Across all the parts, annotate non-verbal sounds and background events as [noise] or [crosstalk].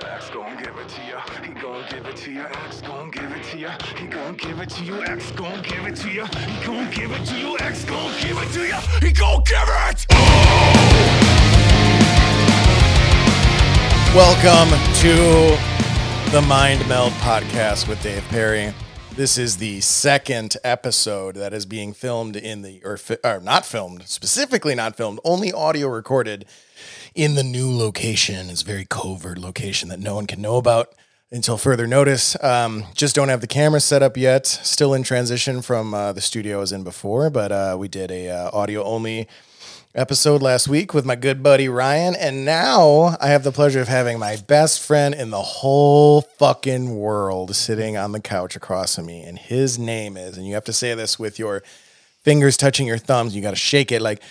X gon' give it to ya. He gon' give it to ya. X gon' give it to ya. He gon' give it to you. X gon' give it to ya. He gon' give it to you. X gon' give it to ya. He gon' give it. Welcome to the Mind Meld podcast with Dave Perry. This is the second episode that is being filmed in the, or, fi- or not filmed, specifically not filmed, only audio recorded in the new location. It's a very covert location that no one can know about until further notice. Um, just don't have the camera set up yet. Still in transition from uh, the studio I was in before, but uh, we did a uh, audio only episode last week with my good buddy Ryan, and now I have the pleasure of having my best friend in the whole fucking world sitting on the couch across from me, and his name is, and you have to say this with your fingers touching your thumbs. You got to shake it like.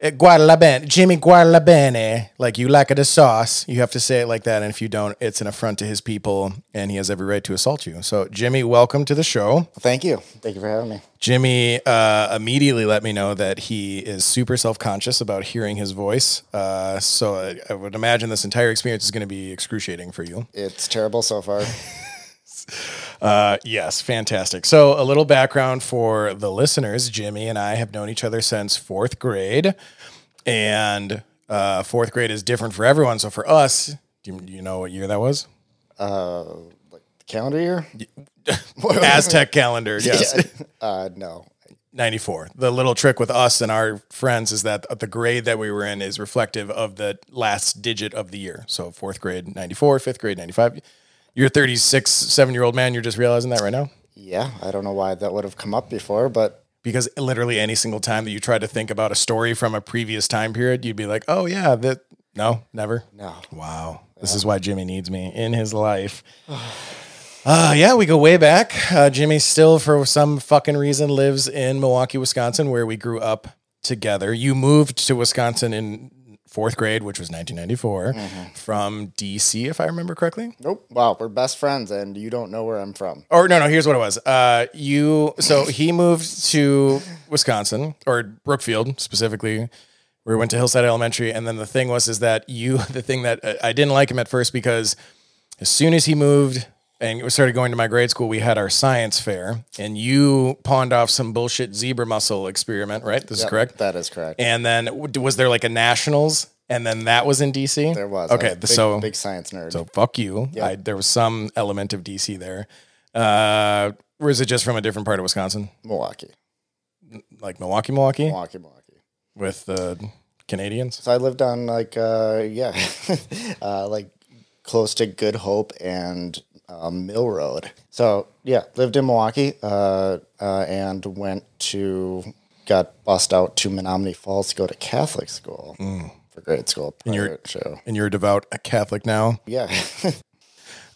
Eh, Guarda bene, Jimmy guarda bene, like you like the sauce. You have to say it like that, and if you don't, it's an affront to his people, and he has every right to assault you. So, Jimmy, welcome to the show. Thank you. Thank you for having me. Jimmy uh, immediately let me know that he is super self conscious about hearing his voice. Uh, so I, I would imagine this entire experience is going to be excruciating for you. It's terrible so far. [laughs] Uh, yes, fantastic. So, a little background for the listeners Jimmy and I have known each other since fourth grade, and uh, fourth grade is different for everyone. So, for us, do you, do you know what year that was? Uh, like calendar year? [laughs] Aztec calendar, [laughs] yes. Uh, no. 94. The little trick with us and our friends is that the grade that we were in is reflective of the last digit of the year. So fourth grade, 94, fifth grade, 95. You're a 36, seven year old man. You're just realizing that right now? Yeah, I don't know why that would have come up before, but Because literally any single time that you try to think about a story from a previous time period, you'd be like, oh, yeah, that. No, never. no. Wow. This is why Jimmy needs me in his life. [sighs] Uh, yeah, we go way back. Uh, Jimmy still, for some fucking reason, lives in Milwaukee, Wisconsin, where we grew up together. You moved to Wisconsin in fourth grade, which was 1994, from DC, if I remember correctly. Nope. Wow, we're best friends and you don't know where I'm from. Or no, no. Here's what it was. Uh, you. So [laughs] he moved to Wisconsin or Brookfield specifically. Where we went to Hillside Elementary, and then the thing was is that you. [laughs] The thing that uh, I didn't like him at first because as soon as he moved and we started going to my grade school, we had our science fair, and you pawned off some bullshit zebra mussel experiment. Right? This is correct. That is correct. And then w- was there like a nationals, and then that was in DC. there was. Okay, a big, so big science nerd. so fuck you. I, there was some element of DC there. Uh, or is it just from a different part of Wisconsin, Milwaukee. like Milwaukee, Milwaukee, Milwaukee, Milwaukee. with the Canadians? So I lived on like uh yeah. [laughs] uh like close to Good Hope and um, Mill Road. So yeah, lived in Milwaukee, uh, uh and went to got bussed out to Menomonee Falls to go to Catholic school for grade school. And you're- to- And you're a devout Catholic now. yeah. [laughs]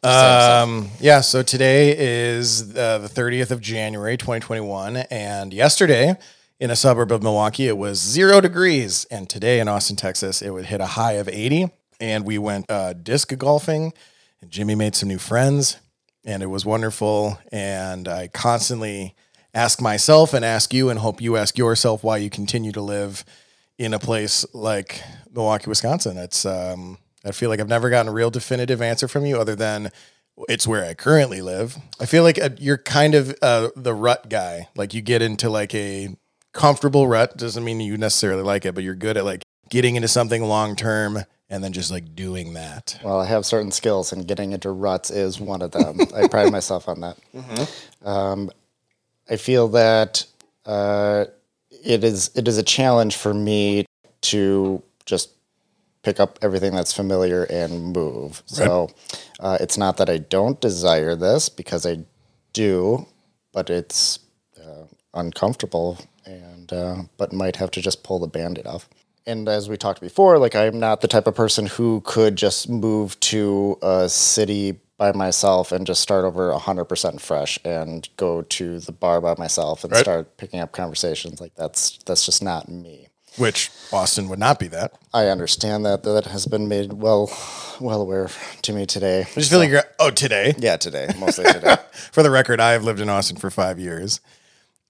Um, yeah. So today is uh, the 30th of January, 2021, and yesterday in a suburb of Milwaukee it was zero degrees, and today in Austin, Texas, it would hit a high of 80. And we went uh, disc golfing, and Jimmy made some new friends, and it was wonderful. And I constantly ask myself and ask you, and hope you ask yourself why you continue to live in a place like Milwaukee, Wisconsin. It's um, I feel like I've never gotten a real definitive answer from you other than it's where I currently live. I feel like uh, you're kind of uh, the rut guy. Like you get into like a comfortable rut. Doesn't mean you necessarily like it, but you're good at like getting into something long term and then just like doing that. Well, I have certain skills, and getting into ruts is one of them. I pride [laughs] myself on that. Um, I feel that uh, it is it is a challenge for me to just pick up everything that's familiar and move. So uh, it's not that I don't desire this because I do, but it's uh, uncomfortable and uh, but might have to just pull the band-aid off. And as we talked before, like I'm not the type of person who could just move to a city by myself and just start over 100% fresh and go to the bar by myself and Right. start picking up conversations like that's that's just not me. Which Austin would not be that. I understand that that has been made well well aware to me today. I just feel like you're oh today. Yeah, today, mostly today. [laughs] For the record, I have lived in Austin for five years.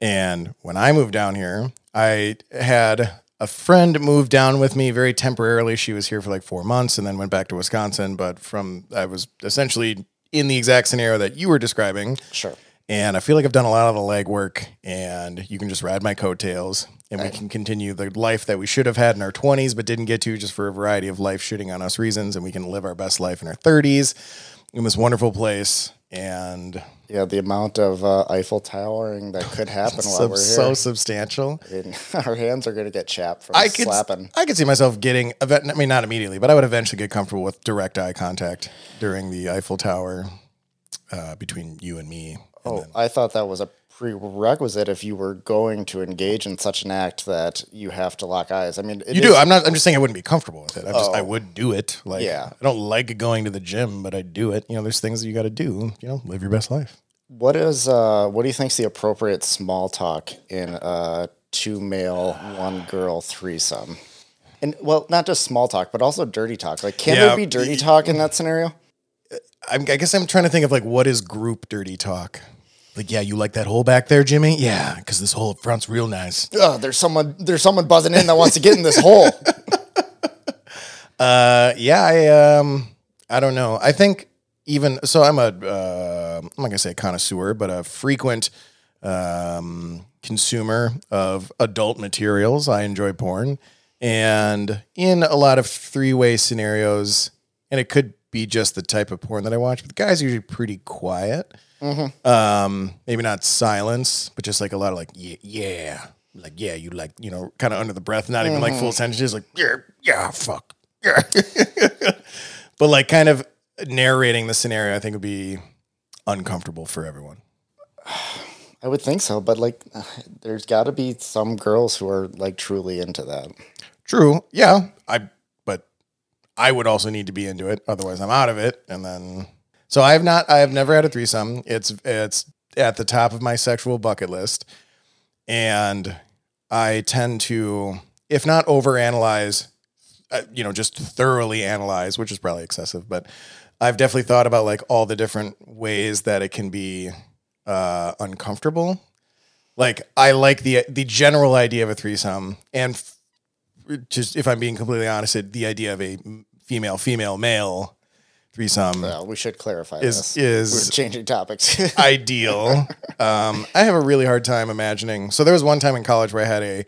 And when I moved down here, I had a friend moved down with me very temporarily. She was here for like four months and then went back to Wisconsin. But from I was essentially in the exact scenario that you were describing. Sure. And I feel like I've done a lot of the legwork, and you can just ride my coattails, and we can continue the life that we should have had in our 20s but didn't get to just for a variety of life shitting on us reasons, and we can live our best life in our 30s in this wonderful place. And Yeah, the amount of uh, Eiffel towering that could [laughs] happen while we're here. so substantial. And [laughs] our hands are going to get chapped from I could, slapping. I could see myself getting, I mean, not immediately, but I would eventually get comfortable with direct eye contact during the Eiffel Tower uh, between you and me. And Oh, then- I thought that was a prerequisite if you were going to engage in such an act that you have to lock eyes. I mean, You is- do. I'm not. I'm just saying I wouldn't be comfortable with it. I just. I Oh. would do it. Like. Yeah. I don't like going to the gym, but I do it. You know, there's things that you got to do. You know, live your best life. What is uh what do you think's the appropriate small talk in a two male, one girl threesome? And well, not just small talk, but also dirty talk. Like can Yeah. there be dirty talk in that scenario? I guess I'm trying to think of like what is group dirty talk. Like, yeah, you like that hole back there, Jimmy? Yeah, because this hole up front's real nice. Oh, there's someone there's someone buzzing in that wants to get in this hole. [laughs] Uh, yeah, I um, I don't know. I think even so, I'm a uh, I'm not gonna say a connoisseur, but a frequent um, consumer of adult materials. I enjoy porn, and in a lot of three way scenarios, and it could be just the type of porn that I watch. But the guys are usually pretty quiet. Um, maybe not silence, but just like a lot of like yeah, yeah, like yeah, you like you know, kind of under the breath, not even like full sentences, like yeah, yeah, fuck, yeah. [laughs] but like kind of narrating the scenario, I think would be uncomfortable for everyone. [sighs] I would think so, but like [sighs] there's got to be some girls who are like truly into that. True, yeah, I but I would also need to be into it, otherwise I'm out of it, and then so I have not, I have never had a threesome. It's it's at the top of my sexual bucket list, and I tend to, if not overanalyze, uh, you know, just thoroughly analyze, which is probably excessive, but I've definitely thought about like all the different ways that it can be uh, uncomfortable. Like I like the the general idea of a threesome, and f- just if I'm being completely honest, it, the idea of a female female male threesome Well, we should clarify is this. is We're changing topics. [laughs] ideal. Um, I have a really hard time imagining. So there was one time in college where I had a.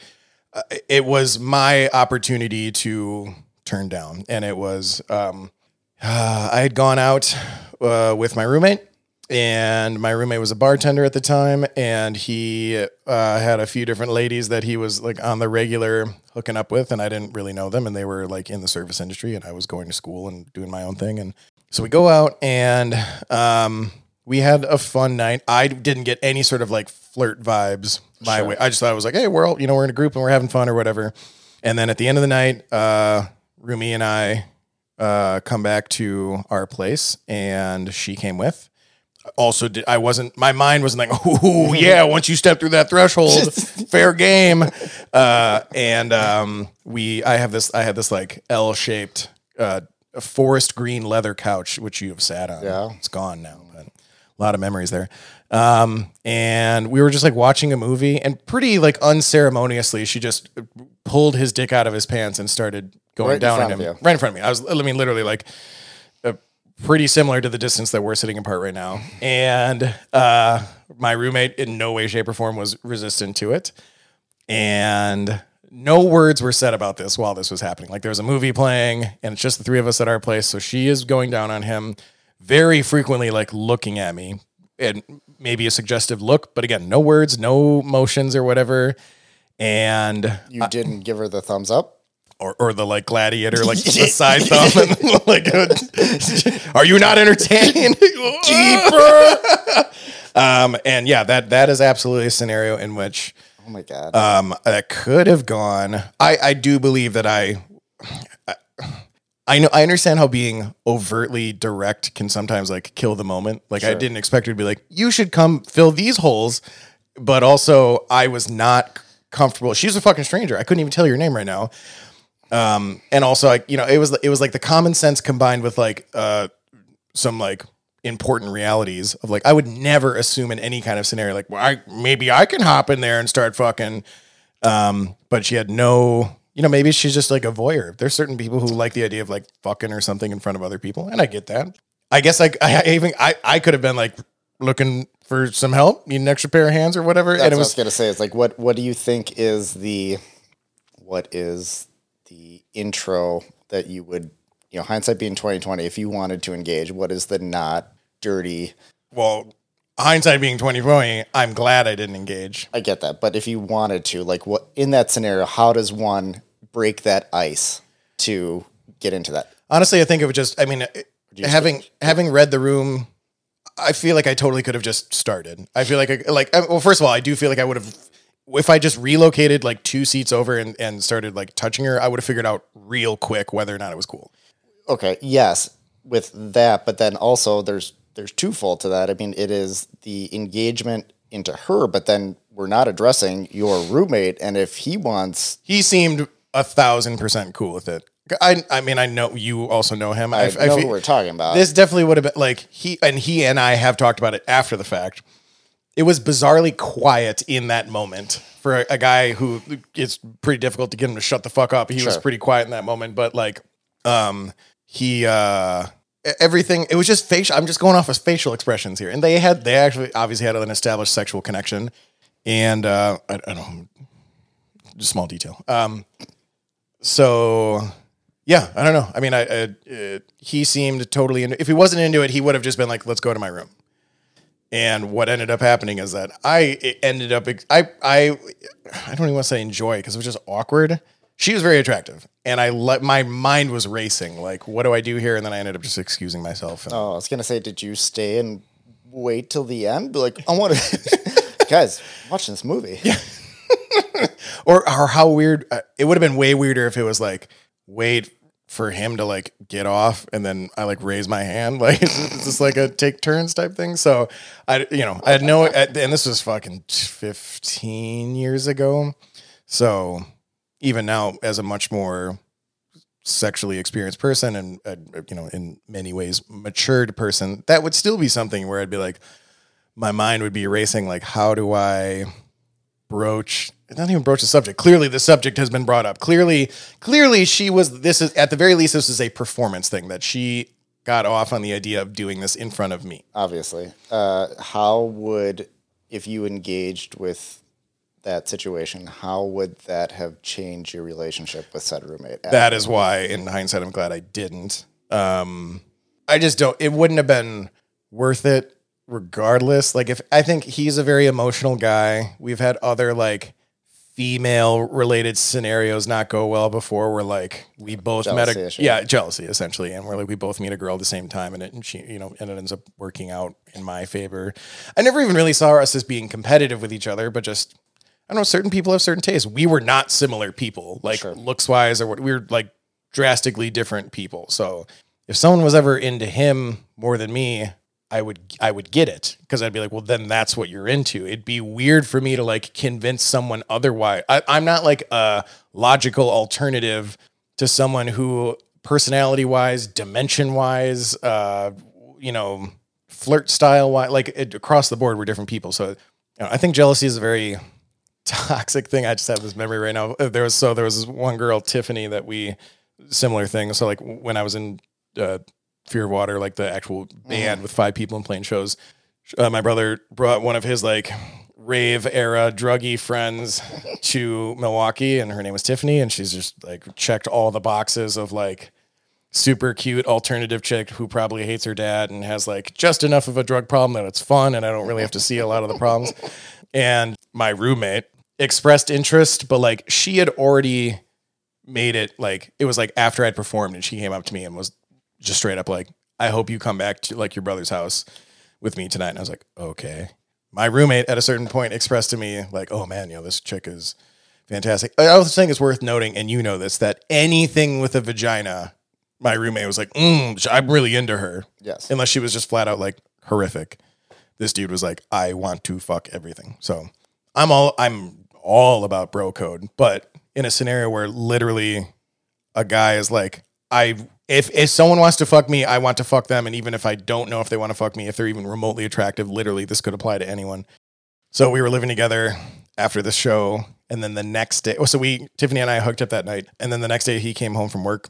Uh, it was my opportunity to turn down, and it was um, uh, I had gone out uh, with my roommate, and my roommate was a bartender at the time, and he uh, had a few different ladies that he was like on the regular hooking up with, and I didn't really know them, and they were like in the service industry, and I was going to school and doing my own thing, and so we go out and um, we had a fun night. I didn't get any sort of like flirt vibes my way. I just thought it was like, hey, we're all you know we're in a group and we're having fun or whatever. And then at the end of the night, uh, Rumi and I uh, come back to our place, and she came with. Also, did, I wasn't. My mind wasn't like, "Ooh, [laughs] yeah!" Once you step through that threshold, [laughs] fair game. Uh, and um, we, I have this, I had this like L-shaped uh, forest green leather couch, which you have sat on. Yeah. it's gone now, but a lot of memories there. Um, and we were just like watching a movie, and pretty like unceremoniously, she just pulled his dick out of his pants and started going Right in down on of him, you. right in front of me. I was, I mean, literally like uh, pretty similar to the distance that we're sitting apart right now. And uh, my roommate, in no way, shape, or form, was resistant to it. And no words were said about this while this was happening. Like there was a movie playing, and it's just the three of us at our place. So she is going down on him very frequently, like looking at me and maybe a suggestive look, but again, no words, no motions or whatever. And you didn't give her the thumbs up. or, or the like gladiator, like [laughs] the side thumb, and [laughs] like, [laughs] are you not entertained? Deeper. um, and yeah, that that is absolutely a scenario in which Oh my god. um, that could have gone. I I do believe that I. I know I understand how being overtly direct can sometimes like kill the moment. Like I didn't expect her to be like, you should come fill these holes. But also I was not comfortable. She's a fucking stranger. I couldn't even tell your name right now. Um, and also like, you know, it was it was like the common sense combined with like uh some like important realities of like I would never assume in any kind of scenario like well I maybe I can hop in there and start fucking um but she had no you know, maybe she's just like a voyeur. There's certain people who like the idea of like fucking or something in front of other people, and I get that. I guess like I, I even I I could have been like looking for some help, need an extra pair of hands or whatever, That's and it what I was was gonna say. It's like what what do you think is the what is the intro that you would you know hindsight being twenty twenty if you wanted to engage? What is the not dirty? well, hindsight being 2020, I'm glad I didn't engage. I get that, but if you wanted to, like what in that scenario, how does one break that ice to get into that? Honestly, I think it would just. I mean, it- having having read the room, I feel like I totally could have just started. I feel like I, like well, first of all, I do feel like I would have. If I just relocated like two seats over and, and started like touching her, I would have figured out real quick whether or not it was cool. Okay, yes, with that, but then also there's there's twofold to that. I mean, it is the engagement into her, but then we're not addressing your roommate, and if he wants, He seemed a thousand percent cool with it. I I mean, I know you also know him. I, I, I know who we're talking about. This definitely would have been like he and he and I have talked about it after the fact. It was bizarrely quiet in that moment for a, a guy who it's pretty difficult to get him to shut the fuck up. He was pretty quiet in that moment, but like, um, he uh, everything. It was just facial. I'm just going off of facial expressions here, and they had they actually obviously had an established sexual connection, and uh, I, I don't know, just small detail. Um, so yeah, I don't know. I mean, I, I uh, he seemed totally into. If he wasn't into it, he would have just been like, "Let's go to my room." And what ended up happening is that I it ended up. I I I don't even want to say enjoy because it was just awkward. She was very attractive, and I let my mind was racing. Like, what do I do here? And then I ended up just excusing myself. And, oh, I was gonna say, did you stay and wait till the end? Be like, I want to, [laughs] guys, I'm watching this movie. Yeah. [laughs] or or how weird uh, it would have been way weirder if it was like wait for him to like get off and then I like raise my hand [laughs] like it's just like a take turns type thing so I you know I had no and this was fucking 15 years ago so even now as a much more sexually experienced person and uh, you know in many ways matured person that would still be something where I'd be like my mind would be racing like how do I broach not even broach the subject clearly the subject has been brought up. Clearly clearly she was this is at the very least this is a performance thing that she got off on the idea of doing this in front of me. Obviously, uh, how would if you engaged with that situation? How would that have changed your relationship with said roommate? that is why in hindsight i'm glad i didn't um i just don't it wouldn't have been worth it regardless like if i think he's a very emotional guy we've had other like female related scenarios not go well before where like we both met Jealousy a issue. yeah jealousy essentially and we're like we both meet a girl at the same time and it and she you know and it ends up working out in my favor i never even really saw us as being competitive with each other but just I don't know. Certain people have certain tastes. We were not similar people, like Sure. looks wise, or what we were like drastically different people. So if someone was ever into him more than me, I would I would get it because I'd be like, well, then that's what you're into. It'd be weird for me to like convince someone otherwise. I, I'm not like a logical alternative to someone who personality wise, dimension wise, uh, you know, flirt style wise, like it, across the board, we're different people. So you know, I think jealousy is a very toxic thing. I just have this memory right now. There was so there was this one girl, Tiffany, that we similar thing. So like when I was in uh, Fear of Water, like the actual band with five people and playing shows, uh, my brother brought one of his like rave era druggy friends [laughs] to Milwaukee, and her name was Tiffany, and she's just like checked all the boxes of like super cute alternative chick who probably hates her dad and has like just enough of a drug problem that it's fun and I don't really have to see a lot of the problems. [laughs] And my roommate expressed interest, but like she had already made it like it was like after I'd performed and she came up to me and was just straight up like, I hope you come back to like your brother's house with me tonight. And I was like, okay. My roommate at a certain point expressed to me like, oh man, you know, this chick is fantastic. I also think it's worth noting, and you know this, that anything with a vagina, my roommate was like, mm, I'm really into her. Yes. Unless she was just flat out like horrific. This dude was like, I want to fuck everything. So I'm all I'm all about bro code, but in a scenario where literally a guy is like, I if if someone wants to fuck me, I want to fuck them, and even if I don't know if they want to fuck me, if they're even remotely attractive, literally this could apply to anyone. So we were living together after the show, And then the next day, oh, so we Tiffany and I hooked up that night, and then the next day he came home from work,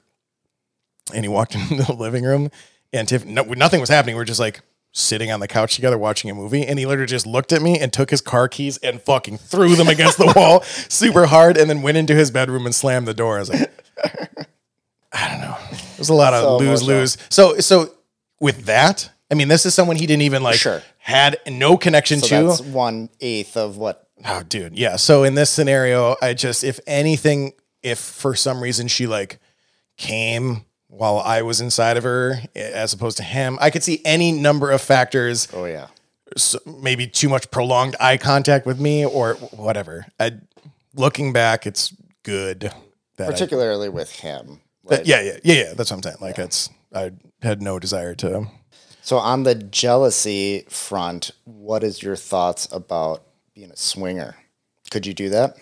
and he walked [laughs] into the living room, and Tiff, no, nothing was happening. We are just like sitting on the couch together watching a movie, and he literally just looked at me and took his car keys and fucking threw them against the wall [laughs] super hard, and then went into his bedroom and slammed the door. I was like, I don't know. There's a lot of So lose lose. So so with that, I mean, this is someone he didn't even like Sure. had no connection So to. that's one eighth of what. Oh, dude. Yeah. So in this scenario, I just, if anything, if for some reason she like came while I was inside of her as opposed to him, I could see any number of factors, Oh yeah. so maybe too much prolonged eye contact with me or whatever. I, looking back, it's good that I, Particularly with him. that- yeah, yeah, yeah, yeah. That's what I'm saying. Like it's, I had no desire to, So on the jealousy front, what is your thoughts about being a swinger? Could you do that?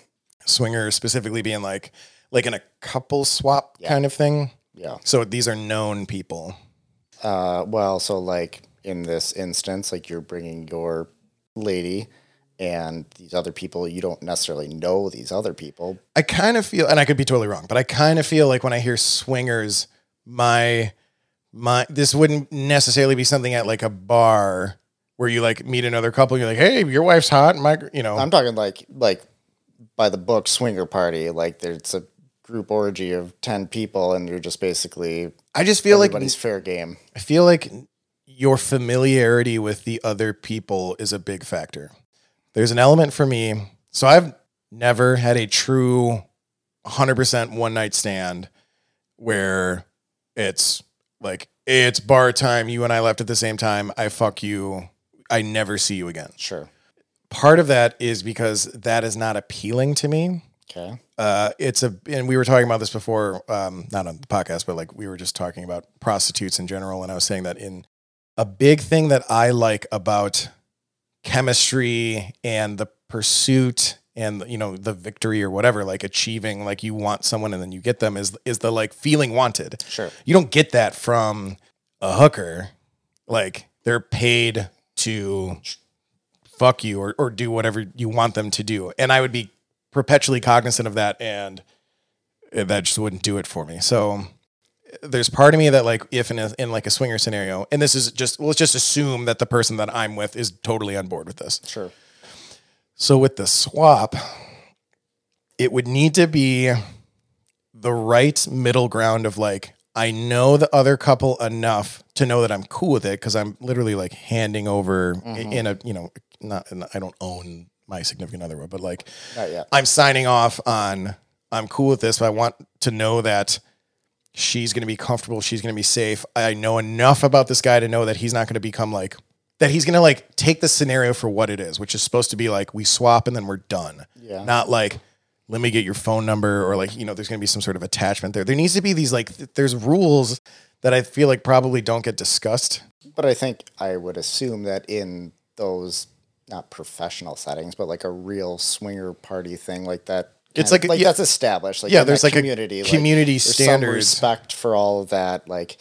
swinger specifically being like, like in a couple swap kind of thing. Yeah. So these are known people. Uh, well, so like in this instance, like you're bringing your lady and these other people, you don't necessarily know these other people. I kind of feel, and I could be totally wrong, but I kind of feel like when I hear swingers, my my this wouldn't necessarily be something at like a bar where you like meet another couple. You're like, hey, your wife's hot. My, you know, I'm talking like like by the book swinger party. Like there's a group orgy of ten people, and you're just basically I just feel like everybody's fair game. I feel like your familiarity with the other people is a big factor. There's an element for me. So I've never had a true 100% one night stand where it's like, it's bar time. You and I left at the same time. I fuck you. I never see you again. Sure. Part of that is because that is not appealing to me Okay. uh, it's a and we were talking about this before um, not on the podcast but like we were just talking about prostitutes in general and i was saying that in a big thing that i like about chemistry and the pursuit and you know the victory or whatever like achieving like you want someone and then you get them is is the like feeling wanted Sure. you don't get that from a hooker like they're paid to fuck you or, or do whatever you want them to do and i would be perpetually cognizant of that and that just wouldn't do it for me. So there's part of me that like if in, a, in like a swinger scenario and this is just well, let's just assume that the person that i'm with is totally on board with this. Sure. so with the swap, it would need to be the right middle ground of like, I know the other couple enough to know that I'm cool with it because I'm literally like handing over i- in a, you know, not, I don't own my significant other, but like Not yet. I'm signing off on I'm cool with this, but I want to know that she's going to be comfortable, she's going to be safe. I know enough about this guy to know that he's not going to become like that he's going to like take the scenario for what it is, which is supposed to be like we swap and then we're done. Yeah. Not like let me get your phone number or like, you know, there's going to be some sort of attachment there. There needs to be these like th- there's rules that I feel like probably don't get discussed. But I think I would assume that in those not professional settings, but like a real swinger party thing like that. It's like of- like yeah. that's established. Like Yeah, there's like a community, like, community some standards. respect for all of that. Like,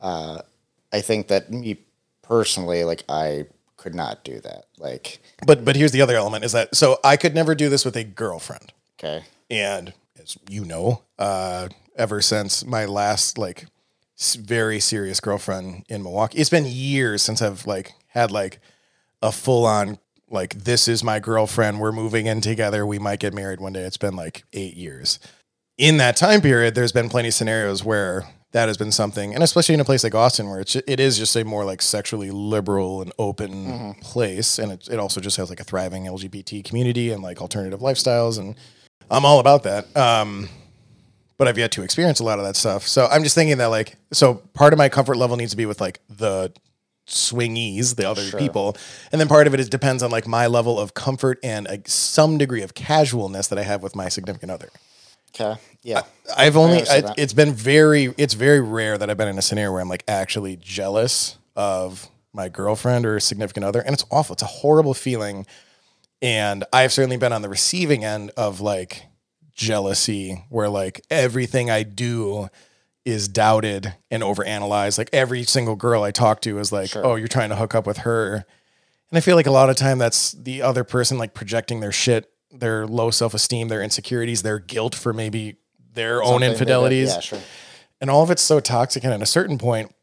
uh, I think that me personally, like I could not do that. Like, But but here's the other element is that so I could never do this with a girlfriend. okay, and as you know, uh, ever since my last like very serious girlfriend in Milwaukee, it's been years since I've like had like a full on like this is my girlfriend. We're moving in together. We might get married one day. It's been like eight years. In that time period, there's been plenty of scenarios where that has been something, and especially in a place like Austin, where it's it is just a more like sexually liberal and open place, and it, it also just has like a thriving LGBT community and like alternative lifestyles, and I'm all about that. Um, but I've yet to experience a lot of that stuff. So I'm just thinking that like, so part of my comfort level needs to be with like the swingies, the other people, and then part of it is depends on like my level of comfort and uh, some degree of casualness that I have with my significant other. okay, yeah, I've only understand I, it's been very it's very rare that I've been in a scenario where I'm like actually jealous of my girlfriend or significant other, and it's awful. It's a horrible feeling, and I've certainly been on the receiving end of like jealousy, where like everything I do is doubted and overanalyzed. Like every single girl I talk to is like, "Oh, you're trying to hook up with her," and I feel like a lot of time that's the other person like projecting their shit their low self esteem, their insecurities, their guilt for maybe their own Something maybe- infidelities. Yeah, sure. and all of it's so toxic. And at a certain point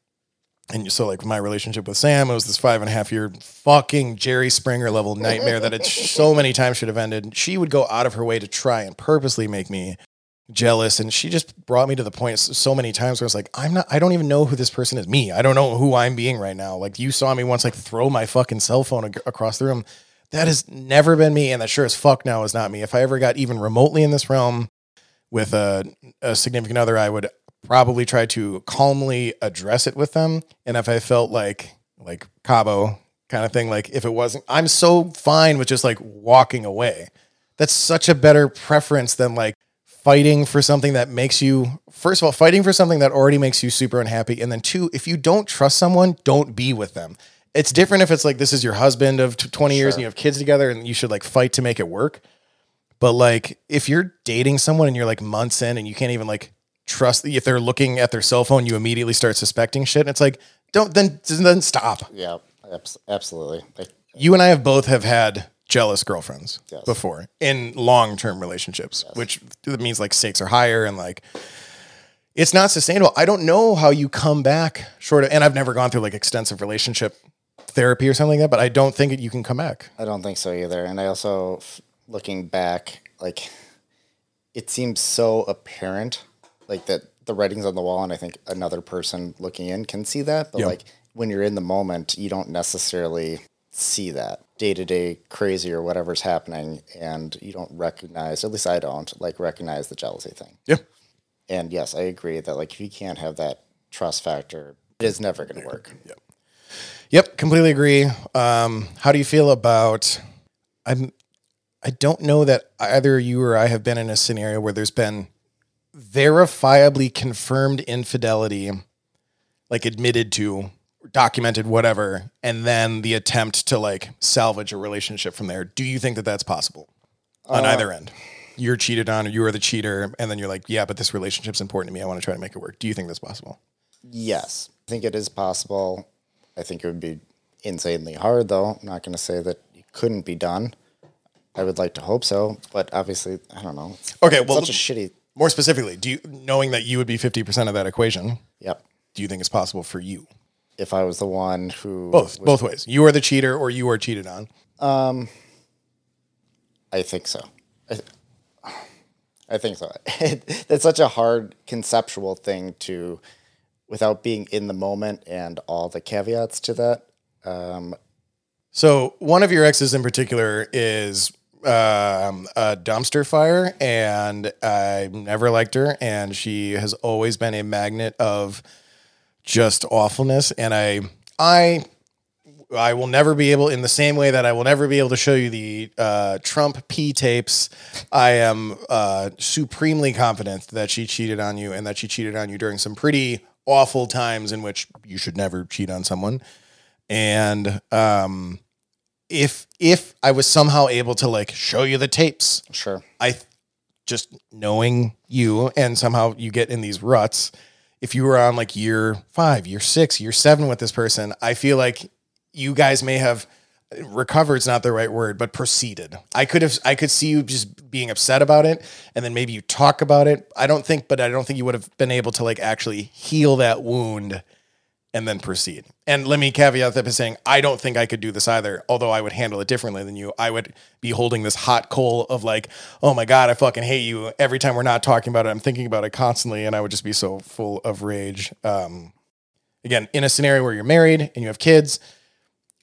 and so like my relationship with sam it was this five and a half year fucking jerry springer level [laughs] nightmare that it so many times should have ended. She would go out of her way to try and purposely make me jealous and she just brought me to the point so many times where I was like I'm not I don't even know who this person is me I don't know who I'm being right now like you saw me once like throw my fucking cell phone ag- across the room that has never been me and that sure as fuck now is not me if I ever got even remotely in this realm with a, a significant other, I would probably try to calmly address it with them. And if I felt like like Cabo kind of thing, like if it wasn't, I'm so fine with just like walking away. That's such a better preference than like fighting for something that makes you first of all fighting for something that already makes you super unhappy and then two if you don't trust someone don't be with them it's different if it's like this is your husband of 20 years and you have kids together and you should like fight to make it work but like if you're dating someone and you're like months in and you can't even like trust if they're looking at their cell phone, you immediately start suspecting shit. And it's like, don't then then stop. Yeah, absolutely. Like, You and I have both have had jealous girlfriends Yes. before in long term relationships, which means like stakes are higher and like it's not sustainable. I don't know how you come back short of, and I've never gone through like extensive relationship therapy or something like that, but I don't think you can come back. I don't think so either. And I also, looking back, like it seems so apparent, like that the writing's on the wall, and I think another person looking in can see that. But Yeah. like when you're in the moment, you don't necessarily see that day to day crazy or whatever's happening, and you don't recognize. At least I don't like recognize the jealousy thing. Yeah. And yes, I agree that like if you can't have that trust factor, it is never going to work. Yep, Yep. completely agree. Um, how do you feel about? I'm. I don't know that either you or I have been in a scenario where there's been verifiably confirmed infidelity, like admitted to, documented, whatever, and then the attempt to like salvage a relationship from there. Do you think that that's possible on uh, either end? You're cheated on, or you are the cheater, and then you're like, yeah, but this relationship's important to me. I want to try to make it work. Do you think that's possible? Yes, I think it is possible. I think it would be insanely hard, though. I'm not going to say that it couldn't be done. I would like to hope so, but obviously, I don't know. It's Okay, well, such a shitty. more specifically, do you knowing that you would be fifty percent of that equation? Yep. do you think it's possible for you? If I was the one who Both, both ways. You are the cheater, or you are cheated on. Um, I think so. I, th- I think so. [laughs] It's such a hard conceptual thing to, without being in the moment and all the caveats to that. Um, So one of your exes in particular is um, a dumpster fire, and I never liked her, and she has always been a magnet of just awfulness. And I, I, I will never be able, in the same way that I will never be able to show you the uh, Trump P tapes. I am uh, supremely confident that she cheated on you, and that she cheated on you during some pretty awful times in which you should never cheat on someone. And um, if if I was somehow able to like show you the tapes, Sure. I th- just knowing you and somehow you get in these ruts. If you were on like year five, year six, year seven with this person, I feel like you guys may have recovered recovered's not the right word, but proceeded. I could have I could see you just being upset about it and then maybe you talk about it. I don't think, but I don't think you would have been able to like actually heal that wound and then proceed. And let me caveat that by saying I don't think I could do this either. Although I would handle it differently than you. I would be holding this hot coal of like, oh my god, I fucking hate you. Every time we're not talking about it, I'm thinking about it constantly, and I would just be so full of rage. Um, again, in a scenario where you're married and you have kids,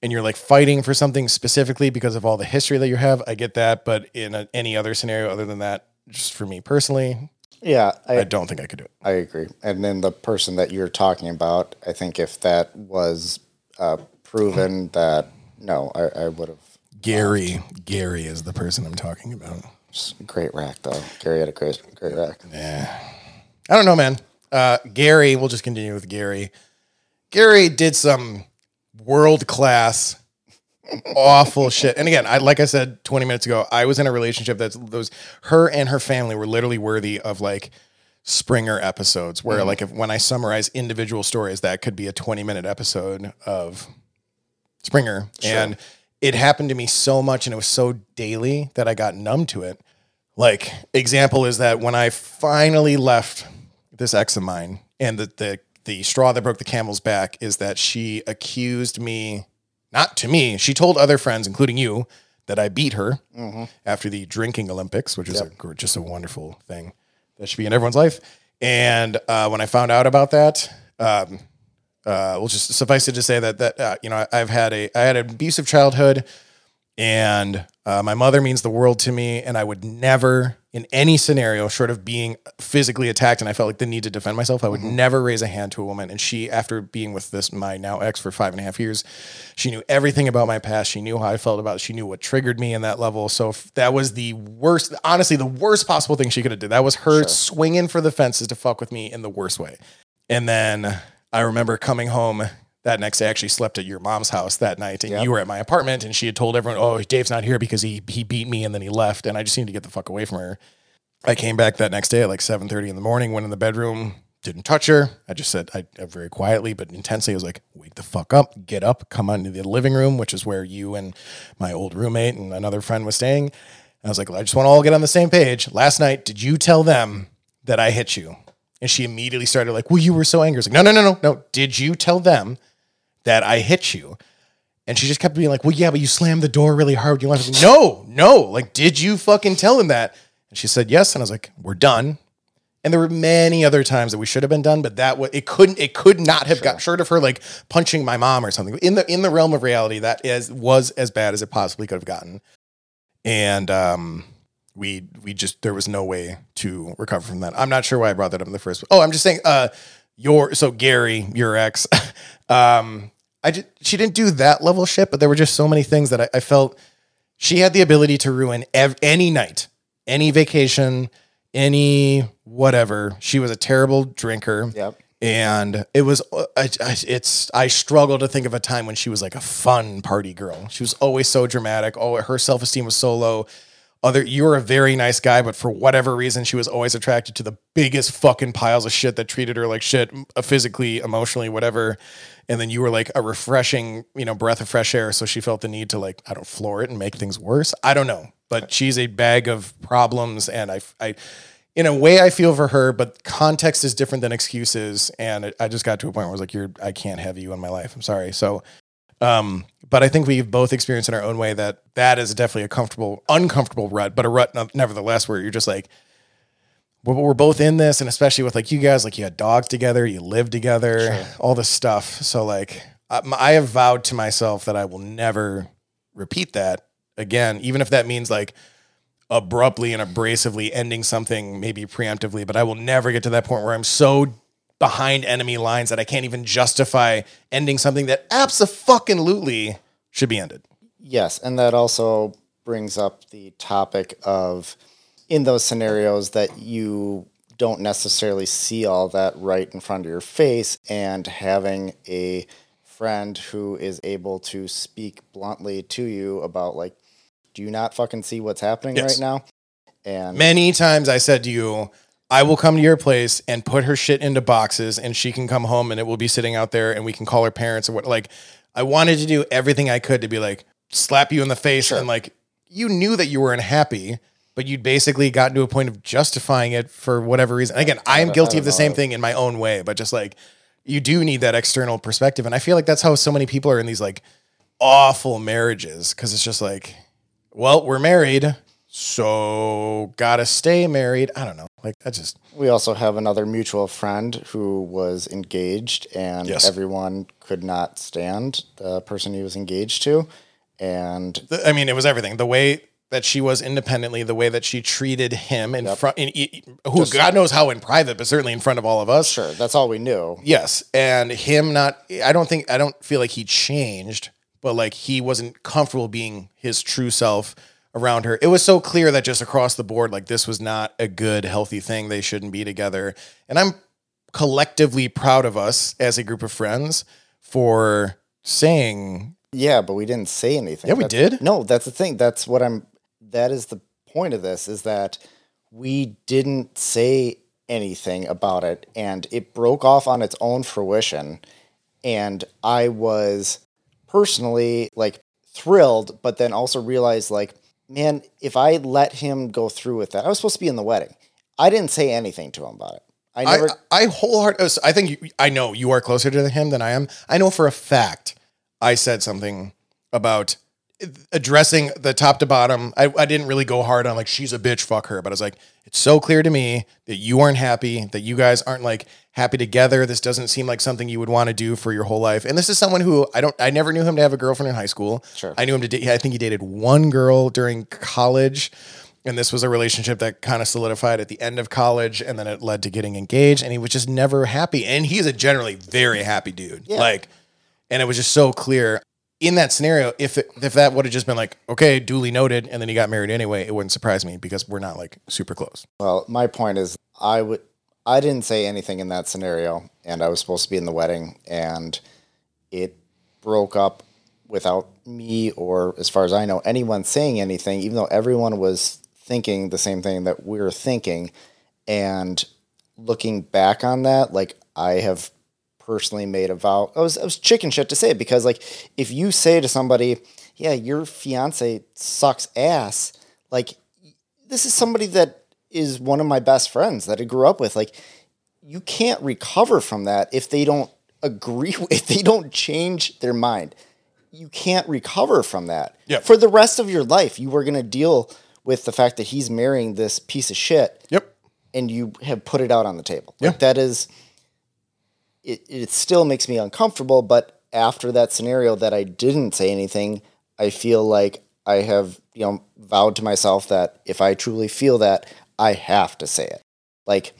and you're like fighting for something specifically because of all the history that you have, I get that. But in a, any other scenario other than that, just for me personally, Yeah, I, I don't think I could do it. I agree. And then the person that you're talking about, I think if that was uh, proven that no, I, I would have. Gary, Gary is the person I'm talking about. Great rack though. Gary had a great great rack. Yeah. I don't know, man. Uh, Gary, we'll just continue with Gary. Gary did some world class awful shit. And again, I like I said 20 minutes ago, I was in a relationship that's those her and her family were literally worthy of like Springer episodes where mm-hmm. like if when I summarize individual stories, that could be a 20 minute episode of Springer. And it happened to me so much and it was so daily that I got numb to it. Like example is that when I finally left this ex of mine and the the the straw that broke the camel's back is that she accused me not to me, she told other friends including you that I beat her after the drinking Olympics, which is a, just a wonderful thing that should be in everyone's life. And uh, when I found out about that, um, uh, we'll just suffice it to say that that uh, you know I've had a I had an abusive childhood, and uh, my mother means the world to me, and I would never, in any scenario, short of being physically attacked, and I felt like the need to defend myself, I would never raise a hand to a woman. And she, after being with this my now ex for five and a half years, she knew everything about my past. She knew how I felt about. it. She knew what triggered me in that level. So if that was the worst, honestly, the worst possible thing she could have did. That was her swinging for the fences to fuck with me in the worst way. And then I remember coming home that next day. I actually slept at your mom's house that night, and Yep. you were at my apartment. And she had told everyone, "Oh, Dave's not here because he he beat me and then he left." And I just needed to get the fuck away from her. I came back that next day at like seven thirty in the morning. Went in the bedroom, didn't touch her. I just said, I, I very quietly but intensely, I was like, "Wake the fuck up, get up, come on to the living room, which is where you and my old roommate and another friend was staying." And I was like, I just want to all get on the same page. Last night, did you tell them that I hit you? And she immediately started like, well, you were so angry. I was like, no, no, no, no, no. Did you tell them that I hit you? And she just kept being like, well, yeah, but you slammed the door really hard. You left. No, no. Like, did you fucking tell him that? And she said yes. And I was like, we're done. And there were many other times that we should have been done, but that was it couldn't it could not have got short of her like punching my mom or something. In the in the realm of reality, that is was as bad as it possibly could have gotten. And um we we just there was no way to recover from that. I'm not sure why I brought that up in the first. Oh, I'm just saying uh your so Gary, your ex, [laughs] um I just she didn't do that level shit, but there were just so many things that I, I felt she had the ability to ruin ev- any night, any vacation, any whatever. She was a terrible drinker. Yep. And it was, uh, I, I, it's, I struggle to think of a time when she was like a fun party girl. She was always so dramatic. Oh, her self esteem was so low. Other, you were a very nice guy, but for whatever reason, she was always attracted to the biggest fucking piles of shit that treated her like shit, uh, physically, emotionally, whatever. And then you were like a refreshing, you know, breath of fresh air. So she felt the need to like, I don't floor it and make things worse. I don't know, but she's a bag of problems, and I, I, in a way, I feel for her, but context is different than excuses. And I just got to a point where I was like, "You're, I can't have you in my life. I'm sorry." So, um, but I think we've both experienced in our own way that that is definitely a comfortable, uncomfortable rut, but a rut nevertheless, where you're just like, we're, we're both in this, and especially with like you guys, like you had dogs together, you lived together, all this stuff. So like, I, I have vowed to myself that I will never repeat that again, even if that means like abruptly and abrasively ending something, maybe preemptively. But I will never get to that point where I'm so behind enemy lines that I can't even justify ending something that absolutely should be ended. Yes, and that also brings up the topic of in those scenarios that you don't necessarily see all that right in front of your face and having a friend who is able to speak bluntly to you about like do you not fucking see what's happening Yes. right now? And Many times I said to you, I will come to your place and put her shit into boxes and she can come home and it will be sitting out there and we can call her parents or what like I wanted to do everything I could to be like slap you in the face and like you knew that you were unhappy, but you'd basically gotten to a point of justifying it for whatever reason. Again, I am guilty of the same thing in my own way, but just like you do need that external perspective. And I feel like that's how so many people are in these like awful marriages because it's just like, well, we're married, so gotta stay married. I don't know. Like that just we also have another mutual friend who was engaged and Yes. everyone could not stand the person he was engaged to. And I mean, it was everything. The way that she was independently, the way that she treated him in front, in, in, who God knows how in private, but certainly in front of all of us. sure, that's all we knew. Yes, and him not. I don't think. I don't feel like he changed, but like he wasn't comfortable being his true self around her. It was so clear that just across the board, like this was not a good, healthy thing. They shouldn't be together. And I'm collectively proud of us as a group of friends for saying Yeah, but we didn't say anything. Yeah, we That's- did. No, that's the thing. That's what I'm. That is the point of this is that we didn't say anything about it, and it broke off on its own fruition. And I was personally like thrilled, but then also realized like, man, if I let him go through with that, I was supposed to be in the wedding. I didn't say anything to him about it. I I, never. I wholeheartedly, oh, I think you, I know you are closer to him than I am. I know for a fact I said something about addressing the top to bottom. I, I didn't really go hard on like, she's a bitch, fuck her. But I was like, it's so clear to me that you aren't happy, that you guys aren't like happy together. This doesn't seem like something you would want to do for your whole life. And this is someone who I don't, I never knew him to have a girlfriend in high school. Sure. I knew him to date, I think he dated one girl during college. And this was a relationship that kind of solidified at the end of college, and then it led to getting engaged. And he was just never happy. And he's a generally very happy dude. Yeah. Like, and it was just so clear in that scenario. If it, if that would have just been like, okay, duly noted, and then he got married anyway, it wouldn't surprise me because we're not like super close. Well, my point is, I would, I didn't say anything in that scenario, and I was supposed to be in the wedding, and it broke up without me or, as far as I know, anyone saying anything, even though everyone was thinking the same thing that we're thinking. And looking back on that, like I have personally made a vow. I was, I was chicken shit to say it because, like, if you say to somebody, "Yeah, your fiance sucks ass," like this is somebody that is one of my best friends that I grew up with. Like, you can't recover from that if they don't agree, [laughs] if they don't change their mind. You can't recover from that. Yep. For the rest of your life, you were going to deal with the fact that he's marrying this piece of shit Yep. and you have put it out on the table. Yeah. Like that is it, it still makes me uncomfortable, but after that scenario that I didn't say anything, I feel like I have, you know, vowed to myself that if I truly feel that, I have to say it. Like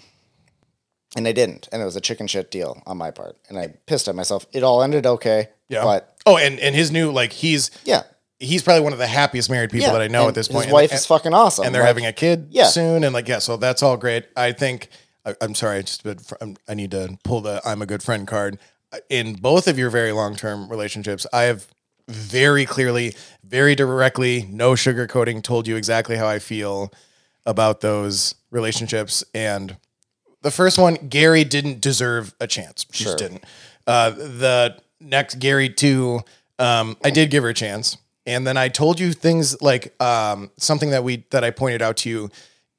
and I didn't. And it was a chicken shit deal on my part. And I pissed at myself. It all ended okay. Yeah. But oh, and and his new like he's yeah. he's probably one of the happiest married people yeah. that I know at this point. His And- wife and- is fucking awesome. and they're Like, having a kid Yeah. soon and like yeah so that's all great i think I, i'm sorry I just but I'm- need to pull the i'm a good friend card. In both of your very long-term relationships i have very clearly very directly no sugarcoating told you exactly how i feel about those relationships. And the first one gary didn't deserve a chance. She just didn't. Uh, the next gary 2 um, i did give her a chance. And then i told you things like um, something that we that i pointed out to you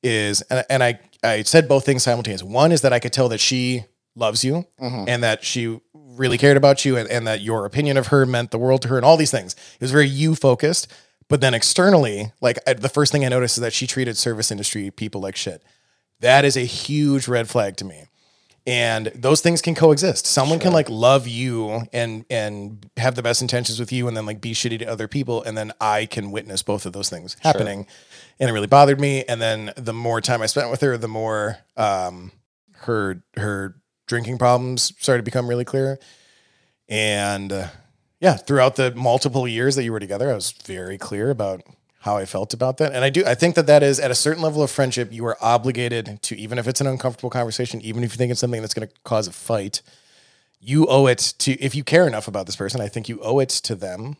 is and, and i i said both things simultaneously one is that i could tell that she loves you mm-hmm. and that she really cared about you and, and that your opinion of her meant the world to her and all these things. It was very you focused but then externally like I, the first thing i noticed is that she treated service industry people like shit. That is a huge red flag to me. And those things can coexist. Someone can like love you and and have the best intentions with you, and then like be shitty to other people, and then I can witness both of those things happening, and it really bothered me. And then the more time I spent with her, the more um, her her drinking problems started to become really clear, and uh, yeah, throughout the multiple years that you were together, I was very clear about how I felt about that. And I do, I think that that is at a certain level of friendship, you are obligated to, even if it's an uncomfortable conversation, even if you think it's something that's going to cause a fight, you owe it to, if you care enough about this person, I think you owe it to them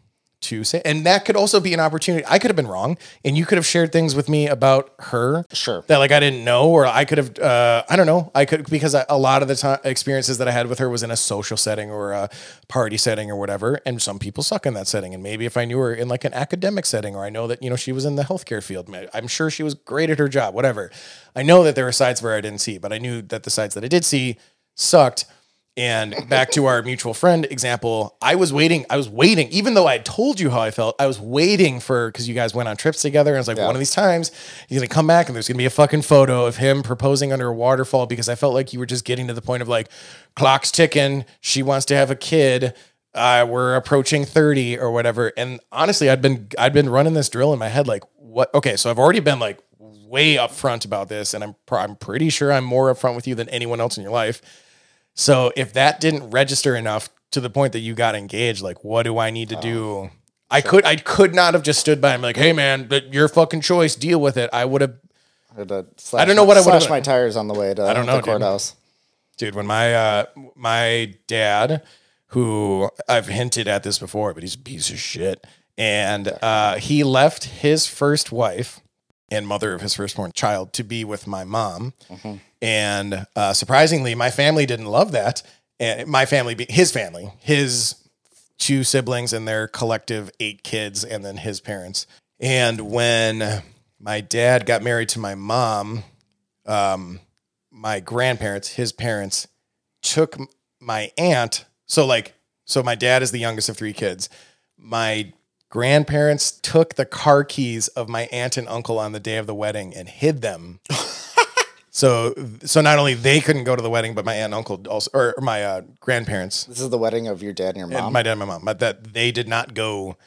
to say, and that could also be an opportunity. I could have been wrong and you could have shared things with me about her Sure. that like I didn't know, or I could have, uh, I don't know, I could, because I, a lot of the time experiences that I had with her was in a social setting or a party setting or whatever. And some people suck in that setting. And maybe if I knew her in like an academic setting, or I know that, you know, she was in the healthcare field, I'm sure she was great at her job, whatever. I know that there were sides where I didn't see, but I knew that the sides that I did see sucked. And back to our mutual friend example, I was waiting. I was waiting, even though I had told you how I felt. I was waiting for because you guys went on trips together. And I was like, Yeah. one of these times he's gonna come back and there's gonna be a fucking photo of him proposing under a waterfall because I felt like you were just getting to the point of like, clock's ticking. She wants to have a kid. Uh, we're approaching 30 or whatever. And honestly, I'd been I'd been running this drill in my head like, what? Okay, so I've already been like way upfront about this, and I'm pr- I'm pretty sure I'm more upfront with you than anyone else in your life. So if that didn't register enough to the point that you got engaged, like what do I need to do? I could I could not have just stood by and be like, hey man, but your fucking choice, deal with it. I would have I, slash don't know what I would've slash my tires on the way to I don't know, the dude. courthouse. dude, when my uh my dad, who I've hinted at this before, but he's a piece of shit. And uh he left his first wife and mother of his firstborn child to be with my mom. And uh, surprisingly, my family didn't love that. And my family, his family, his two siblings and their collective eight kids, and then his parents. And when my dad got married to my mom, um, my grandparents, his parents, took my aunt. So like, so my dad is the youngest of three kids. My grandparents took the car keys of my aunt and uncle on the day of the wedding and hid them. [laughs] so, so not only they couldn't go to the wedding, but my aunt and uncle also, or my uh, grandparents, This is the wedding of your dad and your mom. and my dad and my mom, but that they did not go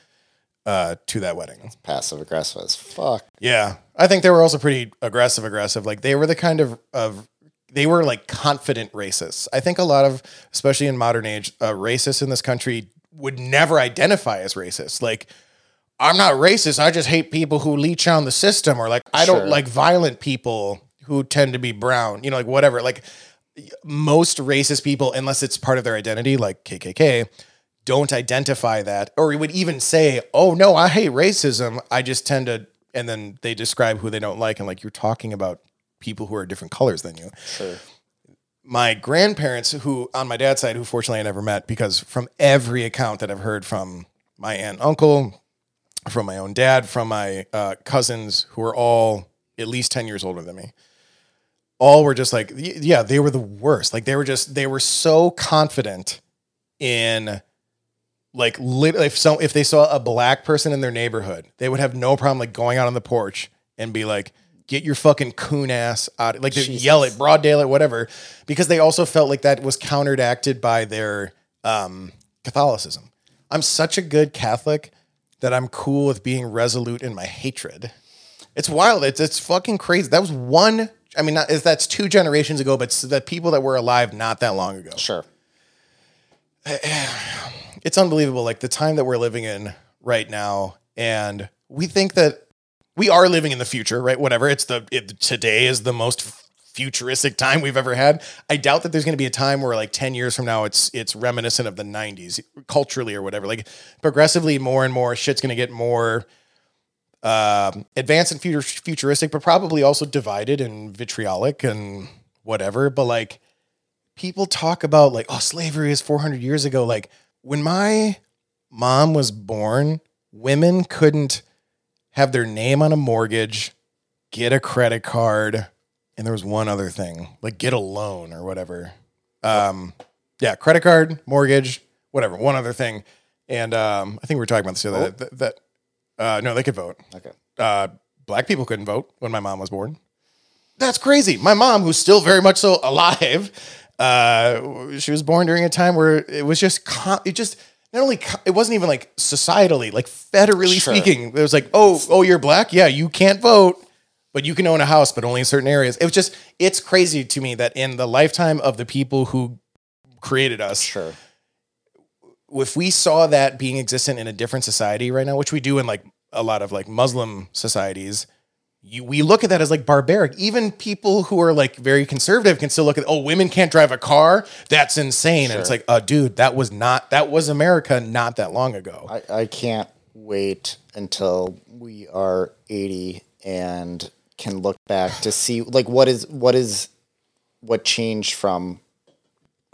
uh, to that wedding. Passive aggressive as fuck. Yeah, I think they were also pretty aggressive. Aggressive, like they were the kind of of they were like confident racists. I think a lot of, especially in modern age, uh, racists in this country would never identify as racist. Like, I'm not racist. I just hate people who leech on the system, or like I Sure. don't like violent people who tend to be brown. You know, like whatever. Like most racist people, unless it's part of their identity, like KKK, don't identify that, or would even say, "Oh no, I hate racism." I just tend to, and then they describe who they don't like, and like you're talking about people who are different colors than you. Sure. My grandparents, who on my dad's side, who fortunately I never met, because from every account that I've heard from my aunt, uncle, from my own dad, from my uh, cousins, who are all at least ten years older than me, all were just like, yeah, they were the worst. Like they were just, they were so confident in like lit- if so if they saw a black person in their neighborhood, they would have no problem like going out on the porch and be like, "Get your fucking coon ass out!" Like they yell it broad daylight, whatever, because they also felt like that was counteracted by their um, Catholicism. I'm such a good Catholic that I'm cool with being resolute in my hatred. It's wild. It's it's fucking crazy. That was one. I mean, not, that's two generations ago, but the people that were alive not that long ago. Sure. [sighs] it's unbelievable like the time that we're living in right now and we think that we are living in the future right? Whatever. It's the it, today is the most futuristic time we've ever had. I doubt that there's going to be a time where like 10 years from now it's it's reminiscent of the 90s culturally or whatever. Like progressively more and more shit's going to get more um advanced and future, futuristic but probably also divided and vitriolic and whatever. But like people talk about like oh slavery is 400 years ago. Like when my mom was born women couldn't have their name on a mortgage get a credit card and there was one other thing like get a loan or whatever. Um yeah credit card mortgage whatever one other thing. And um i think we were talking about this the other that, that uh no they could vote Okay. uh, black people couldn't vote when my mom was born. That's crazy. My mom, who's still very much so alive, [laughs] uh, she was born during a time where it was just, con- it just, not only, co- it wasn't even like societally, like federally Sure. speaking, it was like, oh, oh, you're black? Yeah, you can't vote, but you can own a house, but only in certain areas. It was just, it's crazy to me that in the lifetime of the people who created us, Sure. If we saw that being existent in a different society right now, which we do in like a lot of like Muslim societies, you, we look at that as like barbaric. Even people who are like very conservative can still look at, oh, women can't drive a car. That's insane. And it's like, uh, dude, that was not, that was America not that long ago. I, I can't wait until we are 80 and can look back to see like what is what is what changed from